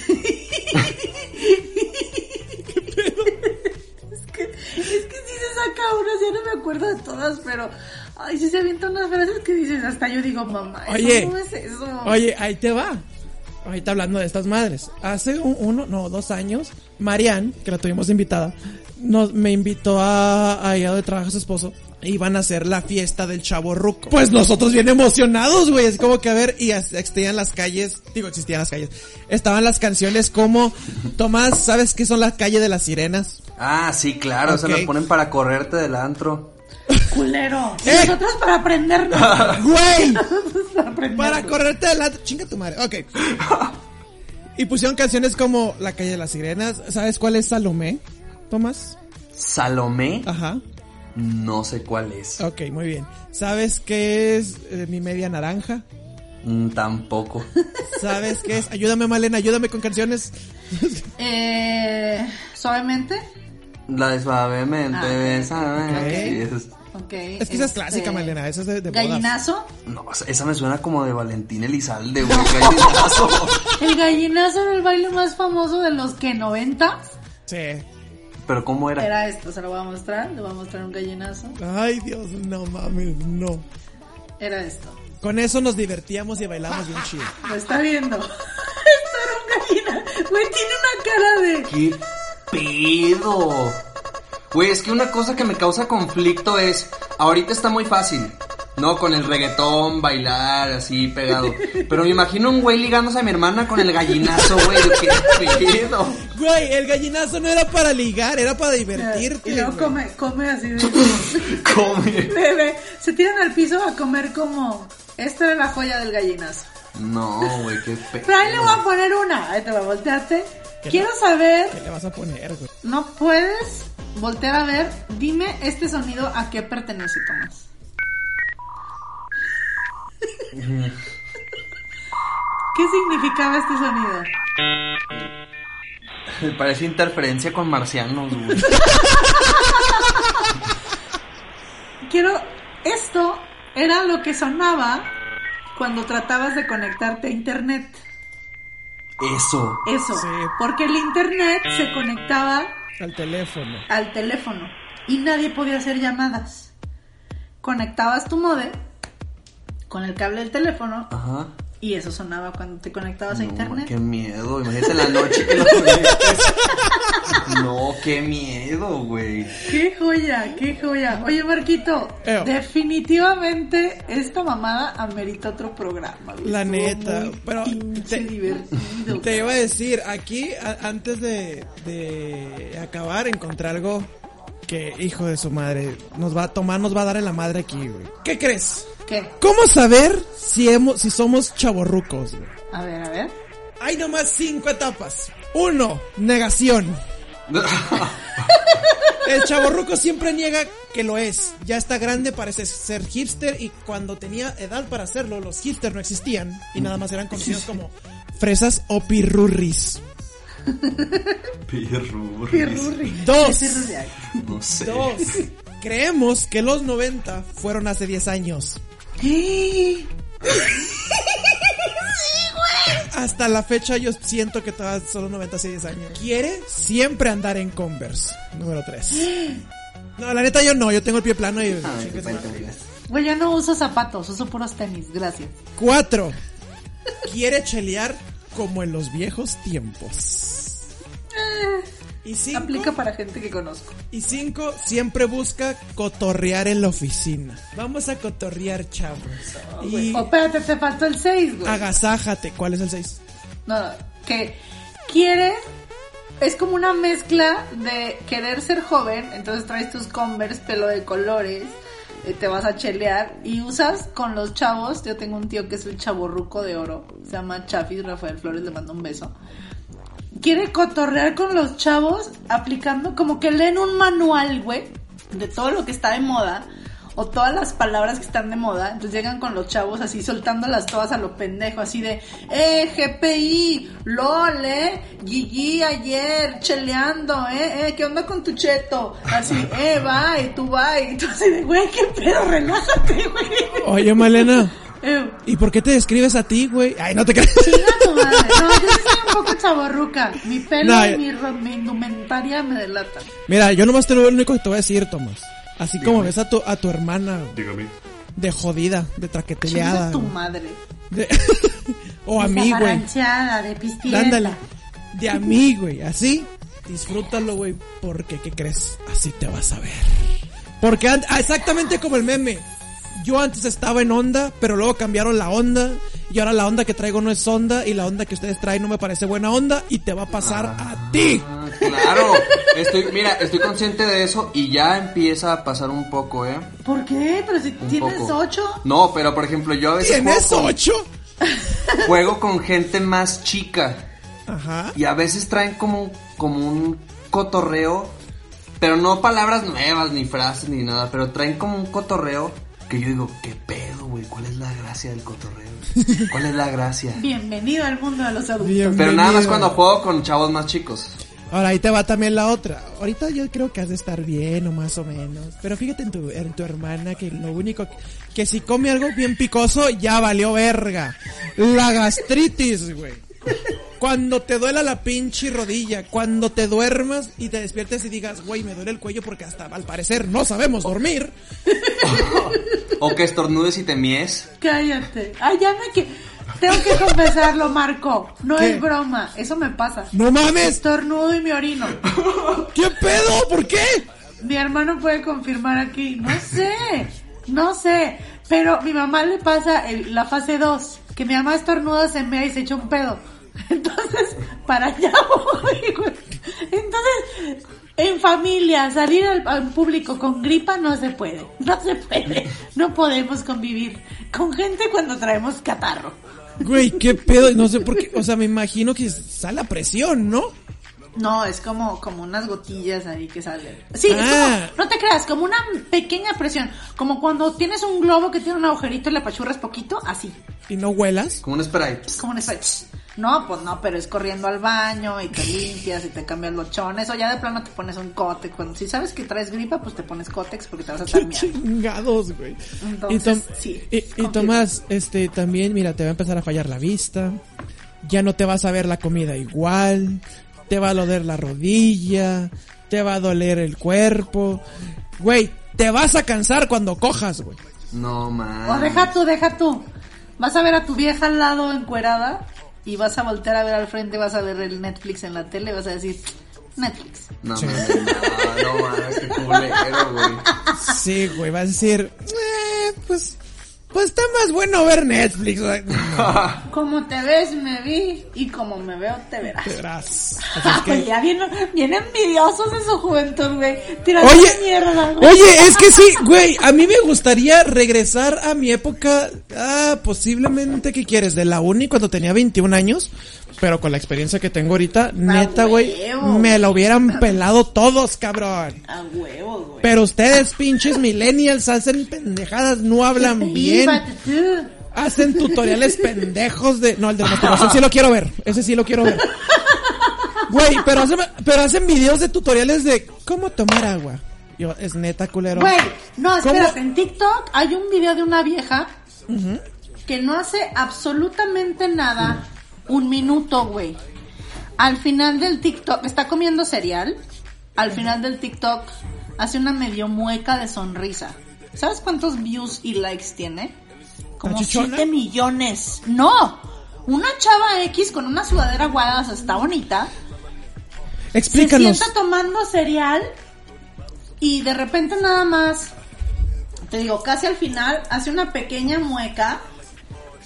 Es que, es que sí se saca unas, ya no me acuerdo de todas, pero ay, sí se avientan unas frases que dices, hasta yo digo, mamá, eso Oye, no es eso. Oye, ahí te va. Ahorita hablando de estas madres. Hace un- uno, no, dos años, Marianne, que la tuvimos invitada, nos, me invitó a, a ir de trabajo a su esposo. e Iban a hacer la fiesta del chavo ruco. Pues nosotros bien emocionados, güey. Es como que a ver, y existían las calles, digo, existían las calles. Estaban las canciones como, Tomás, ¿sabes qué son las calles de las sirenas? Ah, sí, claro, se Ok. las ponen para correrte del antro. Culero. Y ¡Eh! nosotros para aprendernos. ¡Güey! para aprendernos. Para correrte adelante. Chinga tu madre. Ok. Y pusieron canciones como La calle de las sirenas. ¿Sabes cuál es Salomé, Tomás? Salomé, Ajá. no sé cuál es. Ok, muy bien. ¿Sabes qué es eh, mi media naranja? Mm, tampoco. ¿Sabes qué es? Ayúdame, Malena, ayúdame con canciones. Eh, suavemente. La de suavemente, Ah, ok. bésame. Ok. Es- que esa es clásica, este, Malena. Esa es de, de bodas. Gallinazo. No, esa me suena como de Valentín Elizalde, güey. gallinazo. El gallinazo era el baile más famoso de los que 90. Sí. Pero ¿cómo era? Era esto, se lo voy a mostrar. Le voy a mostrar un gallinazo. Ay, Dios, no mames, no. Era esto. Con eso nos divertíamos y bailamos bien chido. Lo está viendo. Esto era un gallina. Güey, tiene una cara de. ¿Qué pedo? Güey, es que una cosa que me causa conflicto es, ahorita está muy fácil, ¿no? Con el reggaetón, bailar, así, pegado. Pero me imagino un güey ligándose a mi hermana con el gallinazo, güey, qué pedo. Güey, el gallinazo no era para ligar, era para divertirte. Y luego come, come así de. Come. Bebé, se tiran al piso a comer como. Esta era la joya del gallinazo. No, güey, qué pedo. Pero ahí le voy a poner una. Ahí te va a voltearte. Quiero saber. ¿Qué le vas a poner, güey? No puedes voltear a ver. Dime este sonido a qué pertenece, Tomás. ¿Qué significaba este sonido? Me parece interferencia con marcianos, güey. Quiero. Esto era lo que sonaba cuando tratabas de conectarte a internet. Eso. Eso. Sí. Porque el internet se conectaba Al teléfono. al teléfono y nadie podía hacer llamadas. Conectabas tu modem con el cable del teléfono Ajá. Y eso sonaba cuando te conectabas a No, internet. qué miedo. Imagínate la noche que lo conectes. No, qué miedo, güey. Qué joya, qué joya. Oye, Marquito, Eo. definitivamente esta mamada amerita otro programa. güey. La neta, muy pero te- divertido. Te iba a decir, aquí, a- antes de, de acabar, encontré algo que, hijo de su madre, nos va a tomar, nos va a dar en la madre aquí, güey. ¿Qué crees? ¿Qué? ¿Cómo saber si, hemos, si somos chavorrucos, güey? A ver, a ver. Hay nomás cinco etapas. Uno, negación. El chaborruco siempre niega que lo es. Ya está grande, parece ser hipster y cuando tenía edad para hacerlo, los hipsters no existían y nada más eran conocidos como fresas o pirurris. Pirurris. Pirurri. Dos. No sé. Dos. Creemos que los 90 fueron hace 10 años. Hasta la fecha yo siento que 90 hace 10 años. Quiere siempre andar en Converse. Número 3. No, la neta yo no, yo tengo el pie plano y... Pendejas. Güey, yo no uso zapatos, uso puros tenis, gracias. Cuatro. Quiere chelear como en los viejos tiempos. Y cinco, Aplica para gente que conozco. y cinco, siempre busca cotorrear en la oficina. Vamos a cotorrear, chavos. Y Oh, espérate, te faltó el 6, güey. agasájate. ¿Cuál es el seis? No, que quiere. Es como una mezcla de querer ser joven, entonces traes tus Converse, pelo de colores, eh, te vas a chelear y usas con los chavos. Yo tengo un tío que es el chaborruco de oro, se llama Chafis Rafael Flores, le mando un beso. Quiere cotorrear con los chavos aplicando como que leen un manual, güey, de todo lo que está de moda o todas las palabras que están de moda. Entonces llegan con los chavos así soltándolas todas a lo pendejo, así de, eh, GPI, LOL, eh, Gigi ayer, cheleando, eh, eh, ¿qué onda con tu cheto? Así, eh, bye, tú bye. Y tú así de, güey, qué pedo, relájate, güey. Oye, Malena. Eh, ¿Y por qué te describes a ti, güey? Ay, no te creas. Chinga tu madre. No, yo poco chaborruca. Mi pelo y eh. mi, indumentaria me delatan. Mira, yo nomás te lo único que te voy a decir, Tomás. Así como ves a tu, a tu hermana Dígame. de jodida, de traqueteleada. Chinga tu madre. De- o a mí, güey. De. Ándale. De a mí, güey. Así. Disfrútalo, güey. Porque, ¿qué crees? Así te vas a ver. Porque ah, exactamente como el meme. Yo antes estaba en onda, pero luego cambiaron la onda. Y ahora la onda que traigo no es onda. Y la onda que ustedes traen no me parece buena onda. Y te va a pasar a ti. Ah, claro. Estoy, mira, estoy consciente de eso y ya empieza a pasar un poco, ¿eh? ¿Por qué? Pero si Un tienes poco. ocho. No, pero por ejemplo, yo a veces ¿Tienes juego con, ocho? juego con gente más chica Ajá. y a veces traen como, como un cotorreo, pero no palabras nuevas, ni frases, ni nada, pero traen como un cotorreo que yo digo, ¿qué pedo, güey? ¿Cuál es la gracia del cotorreo? ¿Cuál es la gracia? Bienvenido al mundo de los adultos. Pero nada más cuando juego con chavos más chicos. Ahora ahí te va también la otra. Ahorita yo creo que has de estar bien o más o menos. Pero fíjate en tu, en tu hermana que lo único que, que si come algo bien picoso ya valió verga. La gastritis, güey. Cuando te duela la pinche rodilla, cuando te duermas y te despiertes y digas, güey, me duele el cuello porque hasta al parecer no sabemos dormir. O que estornudes y te mies. Cállate. Ay, ya me que. Tengo que confesarlo, Marco. No ¿Qué? es broma. Eso me pasa. No mames, Estornudo y me orino. ¿qué pedo? ¿Por qué? Mi hermano puede confirmar aquí. No sé. No sé. Pero mi mamá le pasa el- la fase 2. Que mi mamá estornuda, se mea y se echa un pedo. Entonces, para allá voy, güey. Entonces, en familia, salir al, al público con gripa no se puede. No se puede. No podemos convivir con gente cuando traemos catarro. Güey, qué pedo, no sé por qué, o sea, me imagino que sale la presión, ¿no? No, es como, como unas gotillas ahí que salen. Sí, es Ah. como, no te creas, como una pequeña presión. Como cuando tienes un globo que tiene un agujerito y le apachurras poquito, así. Y no huelas. Como un sprite. Como un spray. No, pues no, pero es corriendo al baño y te limpias y te cambias los chones. O ya de plano te pones un cótex. Cuando si sabes que traes gripa, pues te pones cótex porque te vas a estar chingados, güey. Entonces, y, Tom- sí, y- y. Tomás, este, también, mira, te va a empezar a fallar la vista. Ya no te vas a ver la comida igual. Te va a doler la rodilla. Te va a doler el cuerpo. Güey, te vas a cansar cuando cojas, güey. No, man. O deja tú, deja tú. Vas a ver a tu vieja al lado encuerada y vas a voltear a ver al frente, vas a ver el Netflix en la tele y vas a decir, Netflix. No, man, no, no, man, qué culero, güey. Sí, güey, vas a decir, eh, pues, pues está más bueno ver Netflix. Como te ves, me vi y como me veo, te verás. Te verás. Así es que- Ay, ya bien, bien envidiosos de su juventud, güey. Tirando Oye, mierda, güey. oye, es que sí, güey, a mí me gustaría regresar a mi época, ah, posiblemente, ¿qué quieres? De la uni cuando tenía 21 años, pero con la experiencia que tengo ahorita, neta, güey, huevo. me lo hubieran pelado todos, cabrón. A huevos, güey. Pero ustedes, pinches millennials, hacen pendejadas, no hablan bien, hacen tutoriales pendejos de... No, el de la masturbación sí lo quiero ver, ese sí lo quiero ver. Güey, pero hacen, pero hacen videos de tutoriales de cómo tomar agua. Yo, es neta, culero. Güey, no, ¿Cómo? espérate, en TikTok hay un video de una vieja que no hace absolutamente nada un minuto, güey. Al final del TikTok, está comiendo cereal, al final del TikTok hace una medio mueca de sonrisa. ¿Sabes cuántos views y likes tiene? Como chichona? 7 millones. No, una chava X con una sudadera o sea, está bonita. Explícanos. Se sienta tomando cereal y de repente nada más, te digo, casi al final hace una pequeña mueca,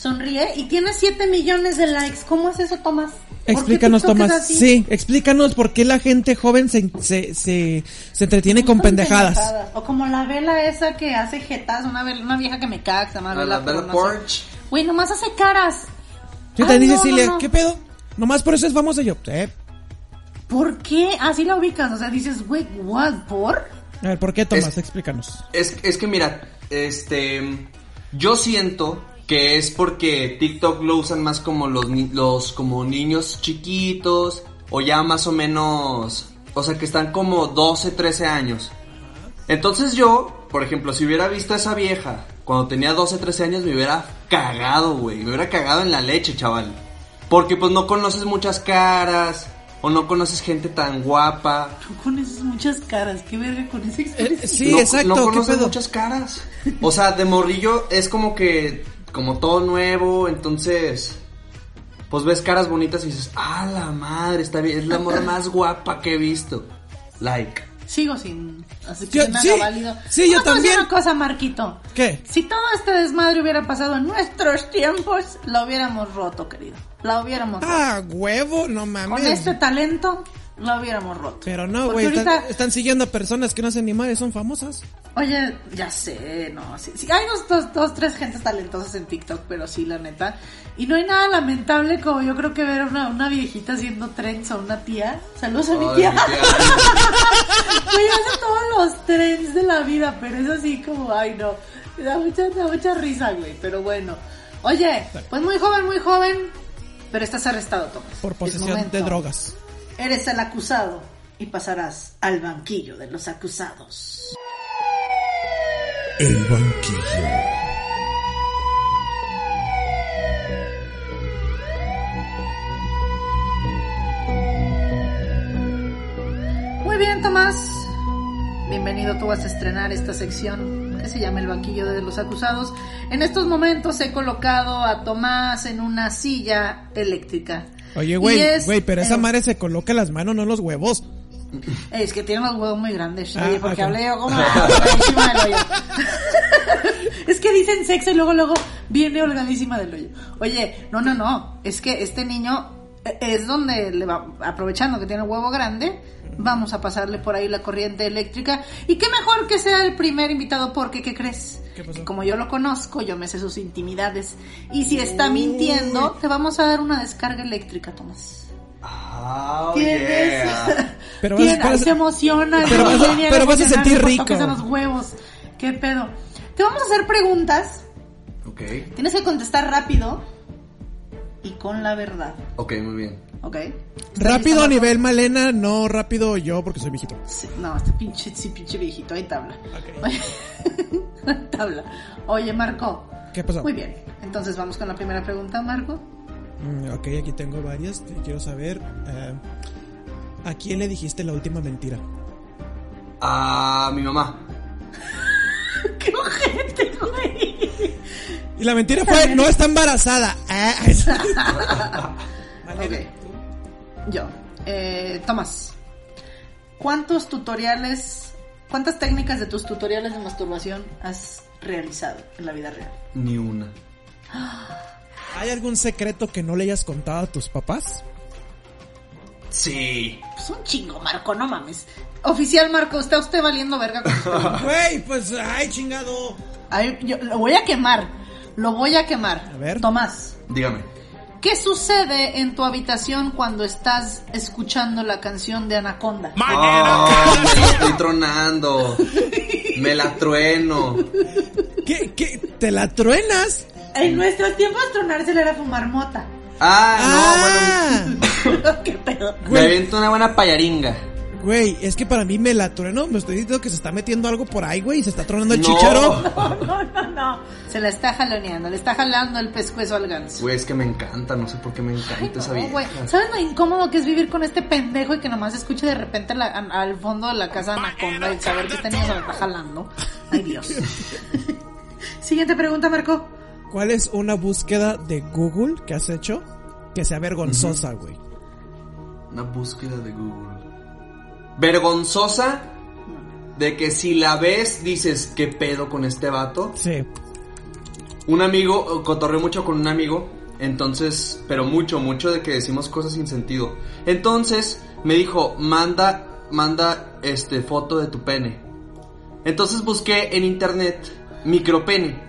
sonríe y tiene 7 millones de likes. ¿Cómo es eso, Tomás? ¿Por qué Explícanos, Tomás. Sí, explícanos por qué la gente joven se, se, se, se entretiene con pendejadas. O como la vela esa que hace jetas, una, vela- una vieja que me caga, que se llama A la Vela. Porch. Güey, nomás hace caras. Yo te dice no. ¿qué pedo? Nomás por eso es famosa yo. Eh, ¿Por qué? Así la ubicas. O sea, dices, güey, ¿what? ¿Por? A ver, ¿por qué Tomás? Es- Explícanos. Es, es que mira, este, yo siento que es porque TikTok lo usan más como los, ni- los como niños chiquitos o ya más o menos, o sea que están como 12, 13 años. Entonces yo, por ejemplo, si hubiera visto a esa vieja cuando tenía 12, 13 años me hubiera cagado, güey, me hubiera cagado en la leche, chaval. Porque pues no conoces muchas caras, o no conoces gente tan guapa. Tú conoces muchas caras, qué verga con esa expresión. Eh, sí, no, exacto. No ¿qué conoces pedo? muchas caras. O sea, de morrillo es como que, como todo nuevo, entonces, pues ves caras bonitas y dices, ah, la madre, está bien, es la morra más guapa que he visto. Like. Sigo sin. Así que Yo- me sí, válido. sí, yo No te voy a decir también. una cosa, Marquito. ¿Qué? Si todo este desmadre hubiera pasado en nuestros tiempos, la hubiéramos roto, querido. La hubiéramos roto. Ah, huevo, no Con mames. este talento, la hubiéramos roto. Pero no, güey, están, ahorita- están siguiendo a personas que no hacen ni madre, son famosas. Oye, ya sé, no, sí, sí, hay dos, dos, dos, tres gentes talentosas en TikTok, pero sí, la neta. Y no hay nada lamentable como yo creo que ver a una, una viejita haciendo trends o una tía. Saludos a mi Ay, tía. mi tía. Güey, hace todos los trends de la vida, pero es así como, ay no, me da mucha, me da mucha risa, güey, pero bueno. Oye, pues muy joven, muy joven, pero estás arrestado, Tomás. Por Es posesión de drogas. Eres el acusado y pasarás al banquillo de los acusados. El banquillo. Muy bien, Tomás. Bienvenido, tú vas a estrenar esta sección que se llama El banquillo de los acusados. En estos momentos he colocado a Tomás en una silla eléctrica. Oye, güey, es, güey, pero esa eh, madre se coloca en las manos, no en los huevos. Es que tiene los huevos muy grandes. Ah, Oye, porque ok. hablé yo como holgadísima del hoyo. es que dicen sexo y luego, luego viene holgadísima del hoyo. Oye, no, no, no. Es que este niño es donde le va, aprovechando que tiene huevo grande, vamos a pasarle por ahí la corriente eléctrica. Y qué mejor que sea el primer invitado, porque, ¿qué crees? ¿Qué pasó? Que como yo lo conozco, yo me sé sus intimidades. Y si está mintiendo, te vamos a dar una descarga eléctrica, Tomás. Oh, Tienes. yeah. Pero vas- Tiene- vas- se emociona. pero vas a- pero vas a sentir rico. en los huevos. ¿Qué pedo? Te vamos a hacer preguntas. Ok, Tienes que contestar rápido y con la verdad. ok, muy bien. ¿Ok? ¿Estás Rápido a nivel Malena, no rápido yo porque soy viejito. Sí, no, este pinche, sí, pinche viejito. Ahí tabla. Ok. Oye, tabla. Oye, Marco. ¿Qué pasó? Muy bien. Entonces vamos con la primera pregunta, Marco. Mm, ok, aquí tengo varias. Te quiero saber. eh, ¿A quién le dijiste la última mentira? A mi mamá. ¡Qué ojete, güey! Y la mentira fue, no está embarazada. Ah, es- Ok. Yo. Eh, Tomás. ¿Cuántos tutoriales, cuántas técnicas de tus tutoriales de masturbación has realizado en la vida real? Ni una. ¿Hay algún secreto que no le hayas contado a tus papás? Sí. Pues un chingo, Marco, no mames. Oficial, Marco, está usted valiendo verga. Güey, pues, ay, chingado. Ay, yo lo voy a quemar. Lo voy a quemar. A ver. Tomás, Dígame. ¿qué sucede en tu habitación cuando estás escuchando la canción de Anaconda? Oh, me la estoy tronando. Me la trueno. ¿Qué, qué? ¿Te la truenas? En nuestros tiempos tronársela era fumar mota. Ah, no, bueno. ¿Qué pedo? Me aviento una buena payaringa. Güey, es que para mí me la trueno. Me estoy diciendo que se está metiendo algo por ahí, güey. y Se está tronando el No. chicharo. No, no, no, no. Se la está jaloneando, le está jalando el pescuezo al ganso. Güey, es que me encanta, no sé por qué me encanta Ay, esa no, vieja. güey. ¿Sabes lo incómodo que es vivir con este pendejo y que nomás escuche de repente la- al fondo de la casa Anaconda y saber que este niño se la está jalando? Ay, Dios. Siguiente pregunta, Marco. ¿Cuál es una búsqueda de Google que has hecho que sea vergonzosa, güey? Una búsqueda de Google. Vergonzosa de que si la ves dices, ¿qué pedo con este vato? Sí. Un amigo, cotorré mucho con un amigo, entonces, pero mucho, mucho de que decimos cosas sin sentido. Entonces, me dijo, manda, manda, este, foto de tu pene. Entonces busqué en internet, micropene.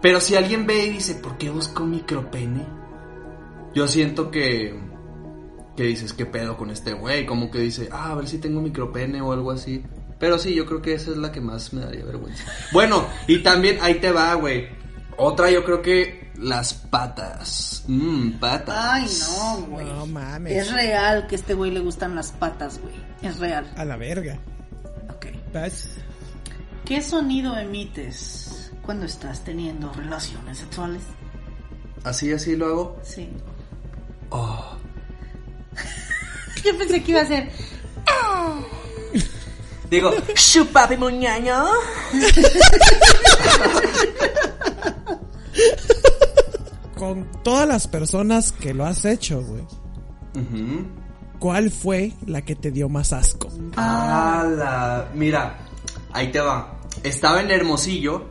Pero si alguien ve y dice, ¿por qué busco micropene? Yo siento que, que dices, ¿qué pedo con este güey? Como que dice, ah, a ver si tengo micropene o algo así. Pero sí, yo creo que esa es la que más me daría vergüenza. Bueno, y también ahí te va, güey. Otra yo creo que las patas. Mmm, patas. Ay, no, güey. No mames. Es real que a este güey le gustan las patas, güey. Es real. A la verga. Ok. ¿Qué sonido emites cuando estás teniendo relaciones sexuales? Así, así lo hago. Sí. Oh. Yo pensé que iba a ser. Digo, chupapi muñaño. Con todas las personas que lo has hecho, güey. ¿Cuál fue la que te dio más asco? Ala, mira, ahí te va. Estaba en Hermosillo.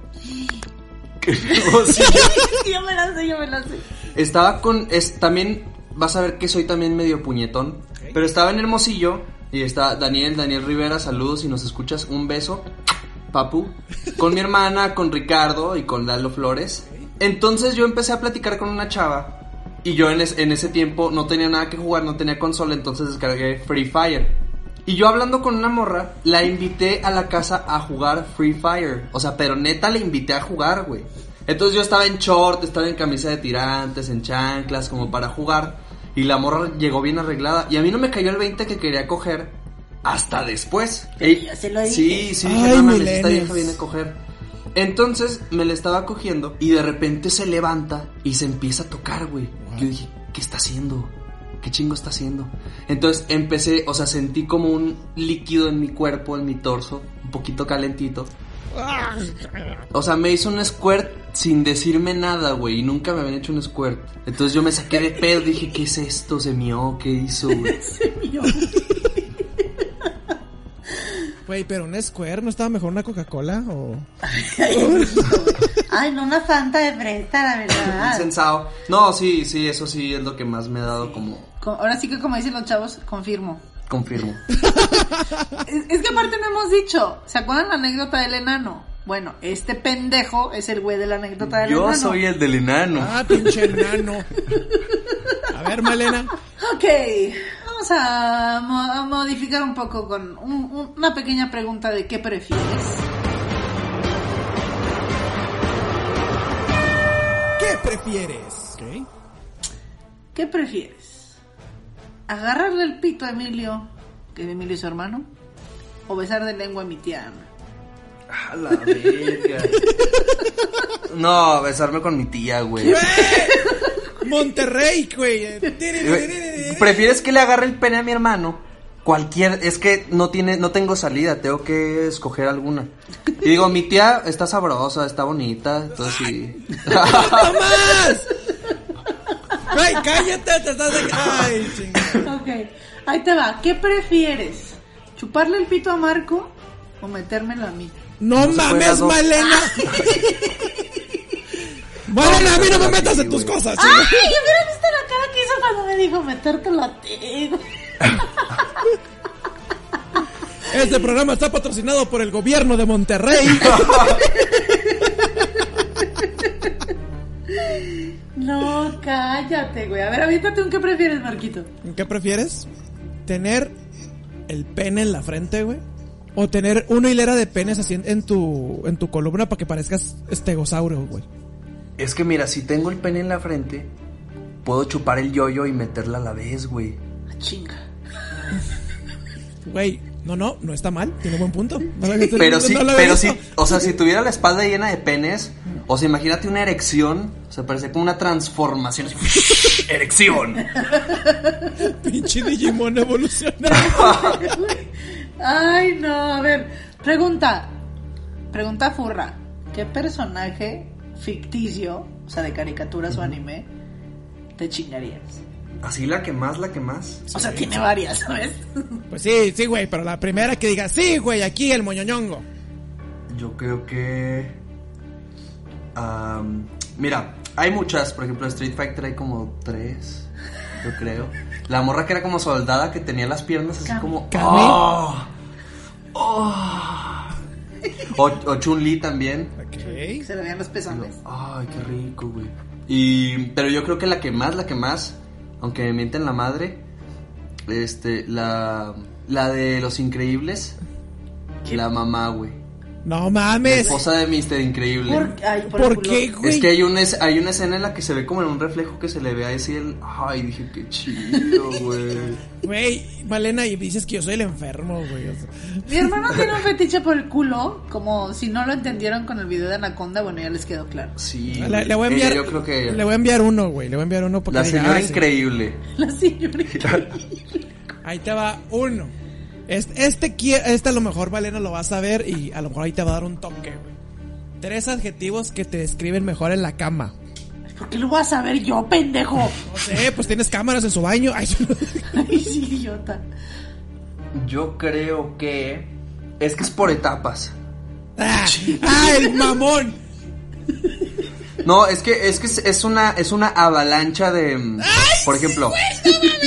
¿Qué Hermosillo? yo me la sé, yo me la sé. Estaba con. Es, también. Vas a ver que soy también medio puñetón. Pero estaba en Hermosillo. Y está Daniel, Daniel Rivera, saludos si nos escuchas. Un beso, papu. Con mi hermana, con Ricardo y con Lalo Flores. Entonces yo empecé a platicar con una chava. Y yo en, es- en ese tiempo no tenía nada que jugar, no tenía consola. Entonces descargué Free Fire. Y yo hablando con una morra, la invité a la casa a jugar Free Fire. O sea, pero neta la invité a jugar, güey. Entonces yo estaba en short, estaba en camisa de tirantes, en chanclas, como para jugar. Y la morra llegó bien arreglada. Y a mí no me cayó el 20 que quería coger hasta después. Ey, ya se lo dije. Sí, sí, dije, Ay, no mames, esta vieja viene a coger. Entonces me la estaba cogiendo y de repente se levanta y se empieza a tocar, güey. Yo dije, ¿qué está haciendo? ¿Qué chingo está haciendo? Entonces empecé, o sea, sentí como un líquido en mi cuerpo, en mi torso, un poquito calentito. O sea, me hizo un squirt sin decirme nada, güey, y nunca me habían hecho un squirt. Entonces yo me saqué de pedo, dije, ¿qué es esto? Se mió, ¿qué hizo, güey? Güey, pero un Square, ¿no estaba mejor una Coca-Cola? O... Ay, no una fanta de fresa, la verdad. Insensado. No, sí, sí, eso sí es lo que más me ha dado como Co- Ahora sí que como dicen los chavos, confirmo. Confirmo. Es, es que aparte no hemos dicho, ¿se acuerdan la anécdota del enano? Bueno, este pendejo es el güey de la anécdota del Yo enano. soy el del enano. Ah, pinche enano. A ver, Malena. Ok, vamos a, mo- a modificar un poco con un- un- una pequeña pregunta de qué prefieres. ¿Qué prefieres? ¿Qué prefieres? ¿Agarrarle el pito a Emilio, que Emilio es su hermano? ¿O besar de lengua a mi tía Ana? A la verga. No, besarme con mi tía, güey. Monterrey, güey. ¿Prefieres que le agarre el pene a mi hermano? Cualquier, es que no tiene, no tengo salida, tengo que escoger alguna. Y digo, mi tía está sabrosa, está bonita, entonces sí. ¡Más! Güey, cállate, te estás... de- Ay, chingada. Ok, ahí te va. ¿Qué prefieres? ¿Chuparle el pito a Marco o metérmelo a mí? No, puede mames. Malena. Malena, a mí no me metas en tus cosas, ¡Ay! chinga. ¿Hubieran visto la cara que hizo cuando me dijo metértelo a ti? Este programa está patrocinado por el gobierno de Monterrey. No, cállate, güey. A ver, avítate un qué prefieres, Marquito. ¿Qué prefieres? ¿Tener el pene en la frente, güey? ¿O tener una hilera de penes así en, en tu, en tu columna para que parezcas estegosaurio, güey? Es que mira, si tengo el pene en la frente, puedo chupar el yoyo y meterla a la vez, güey. Ah, Chinga. Güey, no, no, no está mal, tiene buen punto. No Pero sí, pero sí, o sea, si tuviera la espalda llena de penes, o sea, imagínate una erección, o sea, parece como una transformación. así, erección. Pinche Digimon evolucionado. Ay, no, a ver. Pregunta. Pregunta furra. ¿Qué personaje ficticio, o sea, de caricaturas o anime, te chingarías? Así la que más, la que más. O sea, tiene varias, ¿sabes? Pues sí, sí, güey, pero la primera que diga, sí, güey, aquí el moñoñongo. Yo creo que. am, mira, hay muchas. Por ejemplo, en Street Fighter hay como tres. Yo creo. La morra que era como soldada que tenía las piernas así como. Cami. ¡Oh! ¡Oh! O, o Chun-Li también. Ok. Se le veían los pezones. Ay, qué rico, güey. Y. Pero yo creo que la que más, la que más. Aunque me mienten la madre. Este, la. La de los increíbles. La mamá, güey. No La mames. esposa de Mr. Increíble. ¿Por, ay, por, ¿Por qué, güey? Es que hay una, es- hay una escena en la que se ve como en un reflejo que se le ve así el... Ay, dije, qué chido, güey. Güey, Malena, y dices que yo soy el enfermo, güey. o sea. Mi hermano tiene un fetiche por el culo, como si no lo entendieron con el video de Anaconda, bueno, ya les quedó claro. Sí. Le, le voy a ella enviar. yo creo que... Le voy a enviar uno, güey. Le voy a enviar uno porque La diga, señora ah, sí. increíble. La señora. Ahí te va uno. Este, este, este a lo mejor Valena lo vas a ver y a lo mejor ahí te va a dar un toque, güey. Tres adjetivos que te describen mejor en la cama. ¿Por qué lo voy a saber yo, pendejo? No sé, pues tienes cámaras en su baño. Ay, Ay, sí, idiota. Yo creo que. Es que es por etapas. ah, ah, el mamón. No, es que es que es, una es una avalancha de mm, por ejemplo.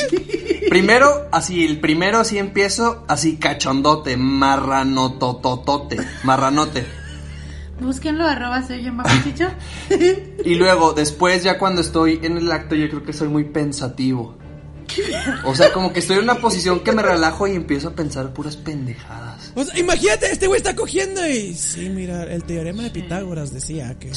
primero, así el primero así empiezo así cachondote, marranotototote, marranote. Búsquenlo, arroba soy yo, más chicho. Y luego después ya cuando estoy en el acto yo creo que soy muy pensativo. O sea, como que estoy en una posición que me relajo y empiezo a pensar puras pendejadas. O sea, imagínate, este güey está cogiendo y... Sí, mira, el teorema de Pitágoras decía que...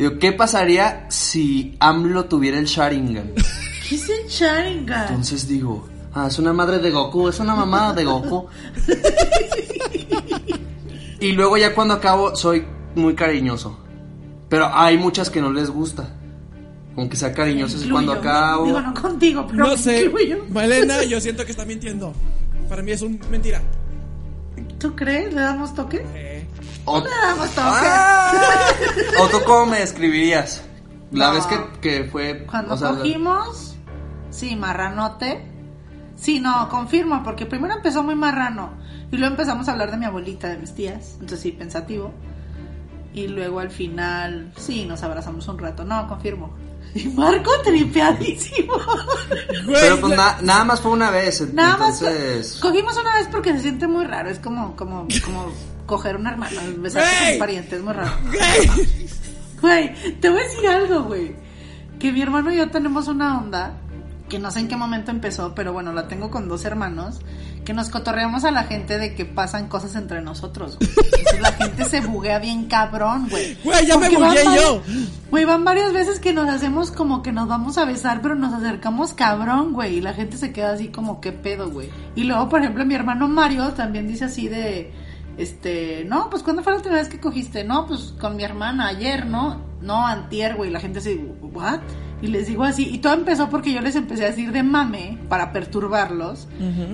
Digo, ¿qué pasaría si AMLO tuviera el Sharingan? ¿Qué es el Sharingan? Entonces digo, ah, es una madre de Goku, es una mamada de Goku. y luego ya cuando acabo soy muy cariñoso. Pero hay muchas que no les gusta. Aunque sea cariñoso es cuando acabo. Digo, no contigo, pero No sé, incluyo. Malena, yo siento que está mintiendo. Para mí es un mentira. ¿Tú crees? ¿Le damos toque? Eh, O. ¡Ah! ¿O tú cómo me describirías? La No. vez que, que fue. Cuando o sea, la- cogimos, sí, marranote. Sí, no, confirmo, porque primero empezó muy marrano. Y luego empezamos a hablar de mi abuelita, de mis tías. Entonces sí, pensativo. Y luego al final, sí, nos abrazamos un rato. No, confirmo. Y Marco tripeadísimo. Pero pues na- nada más fue una vez. Nada más. Cogimos una vez porque se siente muy raro. Es como, como, como coger una hermana, besarse con Güey. un pariente, es muy raro. güey. Te voy a decir algo, güey. Que mi hermano y yo tenemos una onda, que no sé en qué momento empezó, pero bueno, la tengo con dos hermanos, que nos cotorreamos a la gente de que pasan cosas entre nosotros. güey. Entonces la gente se buguea bien cabrón, güey. Güey, ya me Porque bugueé yo. Güey, van varias veces que nos hacemos como que nos vamos a besar, pero nos acercamos cabrón, güey. Y la gente se queda así como, ¿qué pedo, güey? Y luego, por ejemplo, mi hermano Mario también dice así de, este, no, pues ¿cuándo fue la última vez que cogiste? No, pues con mi hermana ayer, ¿no? No, antier, güey. La gente así, ¿what? Y les digo así, y todo empezó porque yo les empecé a decir de mame para perturbarlos,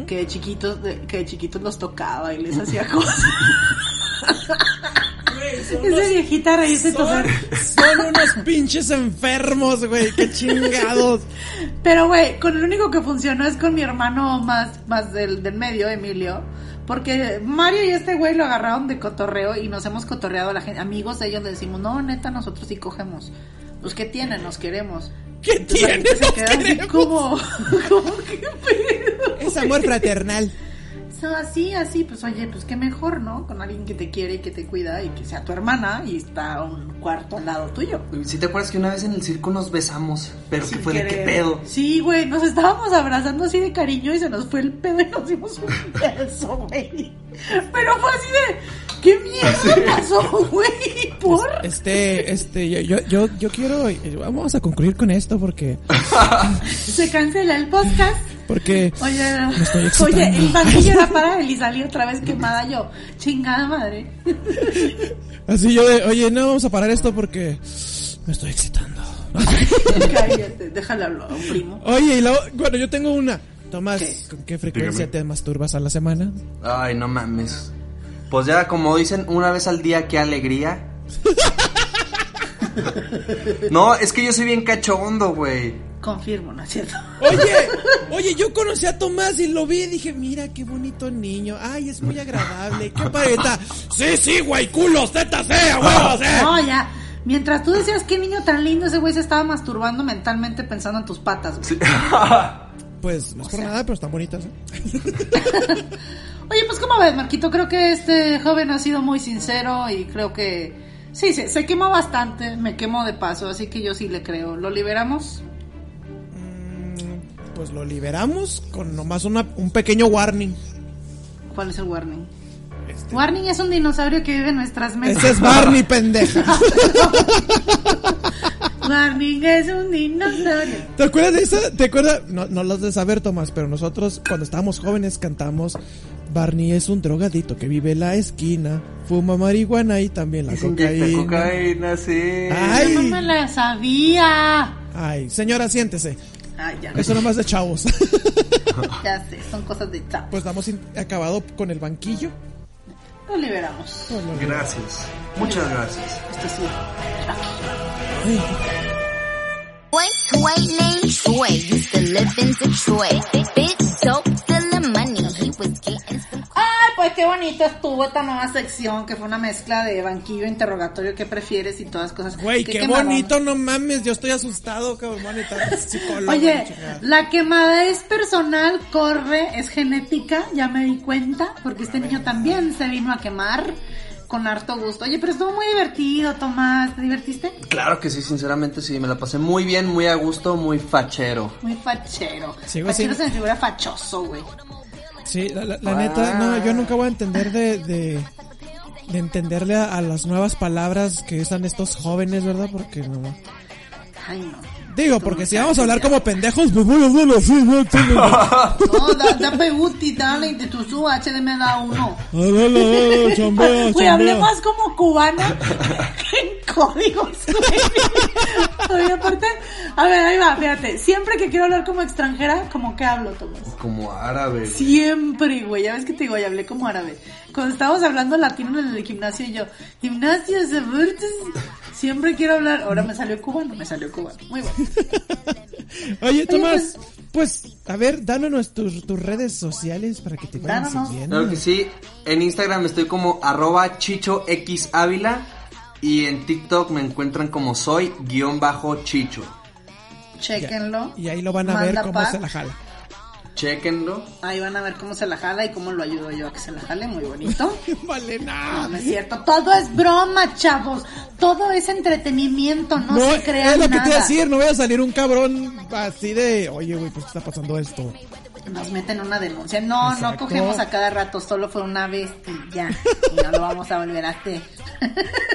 que de chiquitos, de- que de chiquitos los tocaba y les hacía cosas. Güey, son Esa unos- viejita reírse son, son unos pinches enfermos, güey. Qué chingados. Pero, güey, con el único que funcionó es con mi hermano más, más del, del medio, Emilio. Porque Mario y este güey lo agarraron de cotorreo y nos hemos cotorreado a la gente. Amigos de ellos le decimos, no, neta, nosotros sí cogemos. Pues, ¿qué tienen? Nos queremos. ¿Qué Entonces, la tiene? gente se Nos queda así como, como, ¿qué pedo? Es amor fraternal. So, así, así, pues oye, pues qué mejor, ¿no? Con alguien que te quiere y que te cuida y que sea tu hermana y está a un cuarto al lado tuyo. Si te acuerdas que una vez en el circo nos besamos, pero que Sin fue de qué querer. pedo. Sí, güey, nos estábamos abrazando así de cariño y se nos fue el pedo y nos dimos un beso, güey. Pero fue así de, ¿qué mierda pasó, güey? ¿Por? Este, este, yo, yo, yo, yo quiero, vamos a concluir con esto porque, Se cancela el podcast. Porque, Oye, estoy excitando. oye, el banquillo era para él y salí otra vez quemada yo. Chingada madre. así yo de, oye, no vamos a parar esto porque me estoy excitando. Cállate, déjale hablar a un primo. Oye, y luego, bueno, yo tengo una. Tomás, ¿Qué? ¿con qué frecuencia te masturbas a la semana? Ay, no mames. Pues ya, como dicen, una vez al día, qué alegría. No, es que yo soy bien cachondo, güey. Confirmo, ¿no es cierto? Oye, oye, yo conocí a Tomás y lo vi y dije, mira qué bonito niño. Ay, es muy agradable. Qué pareta. Sí, sí, güey, culos, tetas, eh, huevos, eh. No, ya. Mientras tú decías qué niño tan lindo, ese güey se estaba masturbando mentalmente pensando en tus patas, güey. Pues no es por nada, pero están bonitas. ¿eh? Oye, pues como ves, Marquito, creo que este joven ha sido muy sincero y creo que sí, se, se quemó bastante, me quemó de paso, así que yo sí le creo. ¿Lo liberamos? Pues lo liberamos con nomás una, un pequeño warning. ¿Cuál es el warning? Warning es un dinosaurio que vive en nuestras mesas. Ese es Barney, pendeja. Warning es un dinosaurio. ¿Te acuerdas de esa? ¿Te acuerdas? No, no los de saber, Tomás, pero nosotros cuando estábamos jóvenes cantamos Barney es un drogadito que vive en la esquina, fuma marihuana y también la cocaína. cocaína, sí. Ay. No me la sabía. Ay, señora, siéntese. Ya. Eso nomás de chavos. Ya sé, son cosas de chap. Pues damos acabado con el banquillo. Lo liberamos. Gracias. Muchas gracias. Esto Troy used to live in Detroit. Big dope, stealing money. He was getting pues qué bonito estuvo esta nueva sección que fue una mezcla de banquillo, interrogatorio, qué prefieres y todas cosas. Güey, qué, bonito, no mames, yo estoy asustado, cabrón. Oye, la quemada es personal, corre, es genética, ya me di cuenta, porque este niño también se vino a quemar con harto gusto. Oye, pero estuvo muy divertido, Tomás, ¿te divertiste? Claro que sí, sinceramente sí, me la pasé muy bien, muy a gusto, muy fachero. Muy fachero. Sigo fachero sin- se me figura fachoso, güey. Sí, la, la- la neta, no, yo nunca voy a entender de, de, de entenderle a, a las nuevas palabras que usan estos jóvenes, ¿verdad? Porque no. Ay, no. Digo, porque si vamos a hablar como pendejos, pues voy a hablar así, ¿no? No, da, da peguti, dale, de tu su HD me da uno. Dale, dale, chambea, Güey, hablé más como cubana que Oye, aparte, a ver, ahí va, fíjate. Siempre que quiero hablar como extranjera, ¿como que hablo, Tomás? Como árabe. Siempre, güey. Ya ves que te digo, ya hablé como árabe. Cuando estábamos hablando latino en el gimnasio y yo, gimnasio, Zaburtes, siempre quiero hablar. Ahora me salió cubano, me salió cubano. Muy bueno. Oye, Tomás, pues, a ver, danos tus, tus redes sociales para que te vayan. Claro que sí, en Instagram estoy como arroba chichoxávila y en TikTok me encuentran como soy guion bajo chicho. Chéquenlo. Y ahí lo van a ver cómo pack. se la jala. Chequenlo. Ahí van a ver cómo se la jala y cómo lo ayudo yo a que se la jale. Muy bonito. Vale, No, no. no es cierto. Todo es broma, chavos. Todo es entretenimiento. No, se crean es lo que nada. te iba a decir, no voy a salir un cabrón así de, oye, güey, pues qué está pasando esto. Nos meten una denuncia. No, Exacto. no cogemos a cada rato. Solo fue una vez y ya. Y no lo vamos a volver a hacer.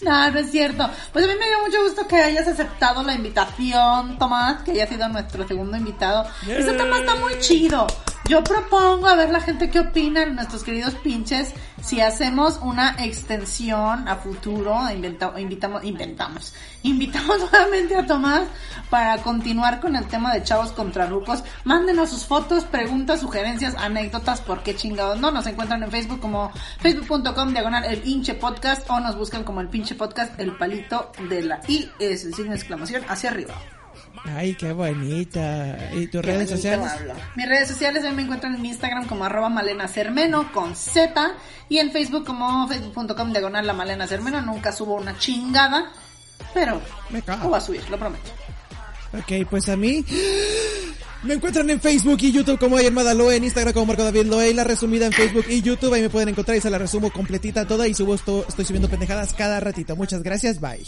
No, no es cierto. Pues a mí me dio mucho gusto que hayas aceptado la invitación, Tomás, que haya sido nuestro segundo invitado. Este tema está muy chido. Yo propongo a ver la gente qué opinan, nuestros queridos pinches, si hacemos una extensión a futuro, inventa- invitamos, inventamos, invitamos nuevamente a Tomás para continuar con el tema de chavos contra rucos. Mándenos sus fotos, preguntas, sugerencias, anécdotas, por qué chingados no. Nos encuentran en Facebook como facebook.com diagonal el pinche podcast o nos buscan como el pinche podcast, el palito de la I es el signo de exclamación hacia arriba. Ay, qué bonita. ¿Y tus Qué redes sociales? hablo. Mis redes sociales me encuentran en Instagram como arroba malena cermeno con Z y en Facebook como facebook.com diagonal la malena cermeno. Nunca subo una chingada, pero Me cago. voy a subir, lo prometo. Ok, pues a mí me encuentran en Facebook y YouTube como Ayer Madaloe, en Instagram como Marco David Loe, y la resumida en Facebook y YouTube, ahí me pueden encontrar y se la resumo completita toda y subo esto, estoy subiendo pendejadas cada ratito. Muchas gracias, bye.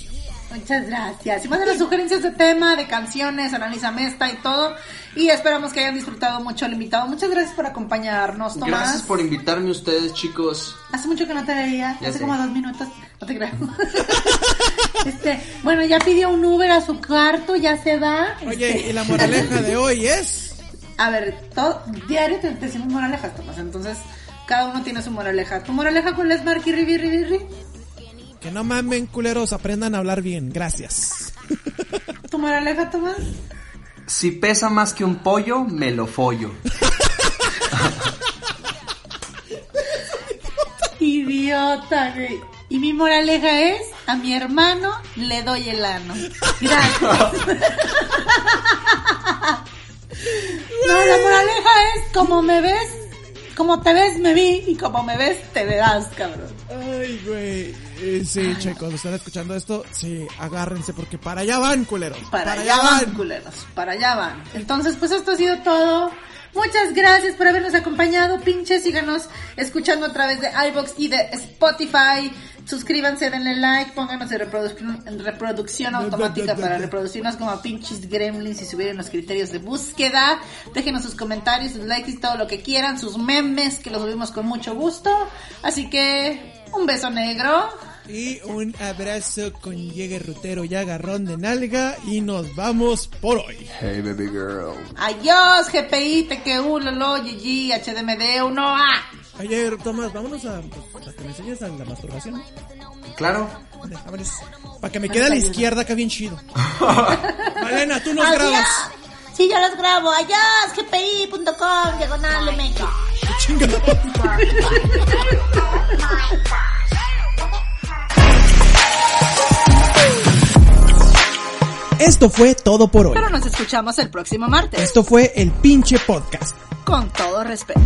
Muchas gracias. Y manden sugerencias de tema, de canciones, analízame esta y todo. Y esperamos que hayan disfrutado mucho el invitado. Muchas gracias por acompañarnos, Tomás. Gracias por invitarme ustedes, chicos. Hace mucho que no te veía, Ya hace sé. como dos minutos, no te creo. este, bueno, ya pidió un Uber a su cuarto, ya se va. Oye, Este, y la moraleja de hoy es... A ver, todo, diario te te decimos moralejas, Tomás, entonces cada uno tiene su moraleja. ¿Tu moraleja cuál es, Marky Ribi Ribi Ribi? Que no mamen, culeros, aprendan a hablar bien. Gracias. ¿Tu moraleja, Tomás? Si pesa más que un pollo, me lo follo. Idiota, güey. Y mi moraleja es, a mi hermano le doy el ano. Gracias. No, la moraleja es, como me ves, como te ves, me vi, y como me ves, te verás, cabrón. Ay, güey. Eh, sí, che, cuando están escuchando esto, sí, agárrense porque para allá van, culeros. Para, allá van, culeros, para allá van. Entonces, pues esto ha sido todo. Muchas gracias por habernos acompañado, pinches. Síganos escuchando a través de iBox y de Spotify. Suscríbanse, denle like, pónganos en reproducción, en reproducción automática para reproducirnos como pinches gremlins y subir en los criterios de búsqueda. Déjenos sus comentarios, sus likes y todo lo que quieran, sus memes, que los subimos con mucho gusto. Así que, un beso negro. Y un abrazo con llegue rutero y agarrón de nalga. Y nos vamos por hoy. Hey, baby girl. Adiós, GPI, Lolo, GG, HDMD, 1A. Ayer, Tomás, vámonos a, pues, a que me enseñes a la masturbación. ¿no? Claro. Para que me quede a la izquierda acá bien chido. Malena, tú nos Adiós. grabas. Sí, yo los grabo. Adiós, gpi.com, diagonal MX. Esto fue todo por hoy. Pero nos escuchamos el próximo martes. Esto fue el pinche podcast. Con todo respeto.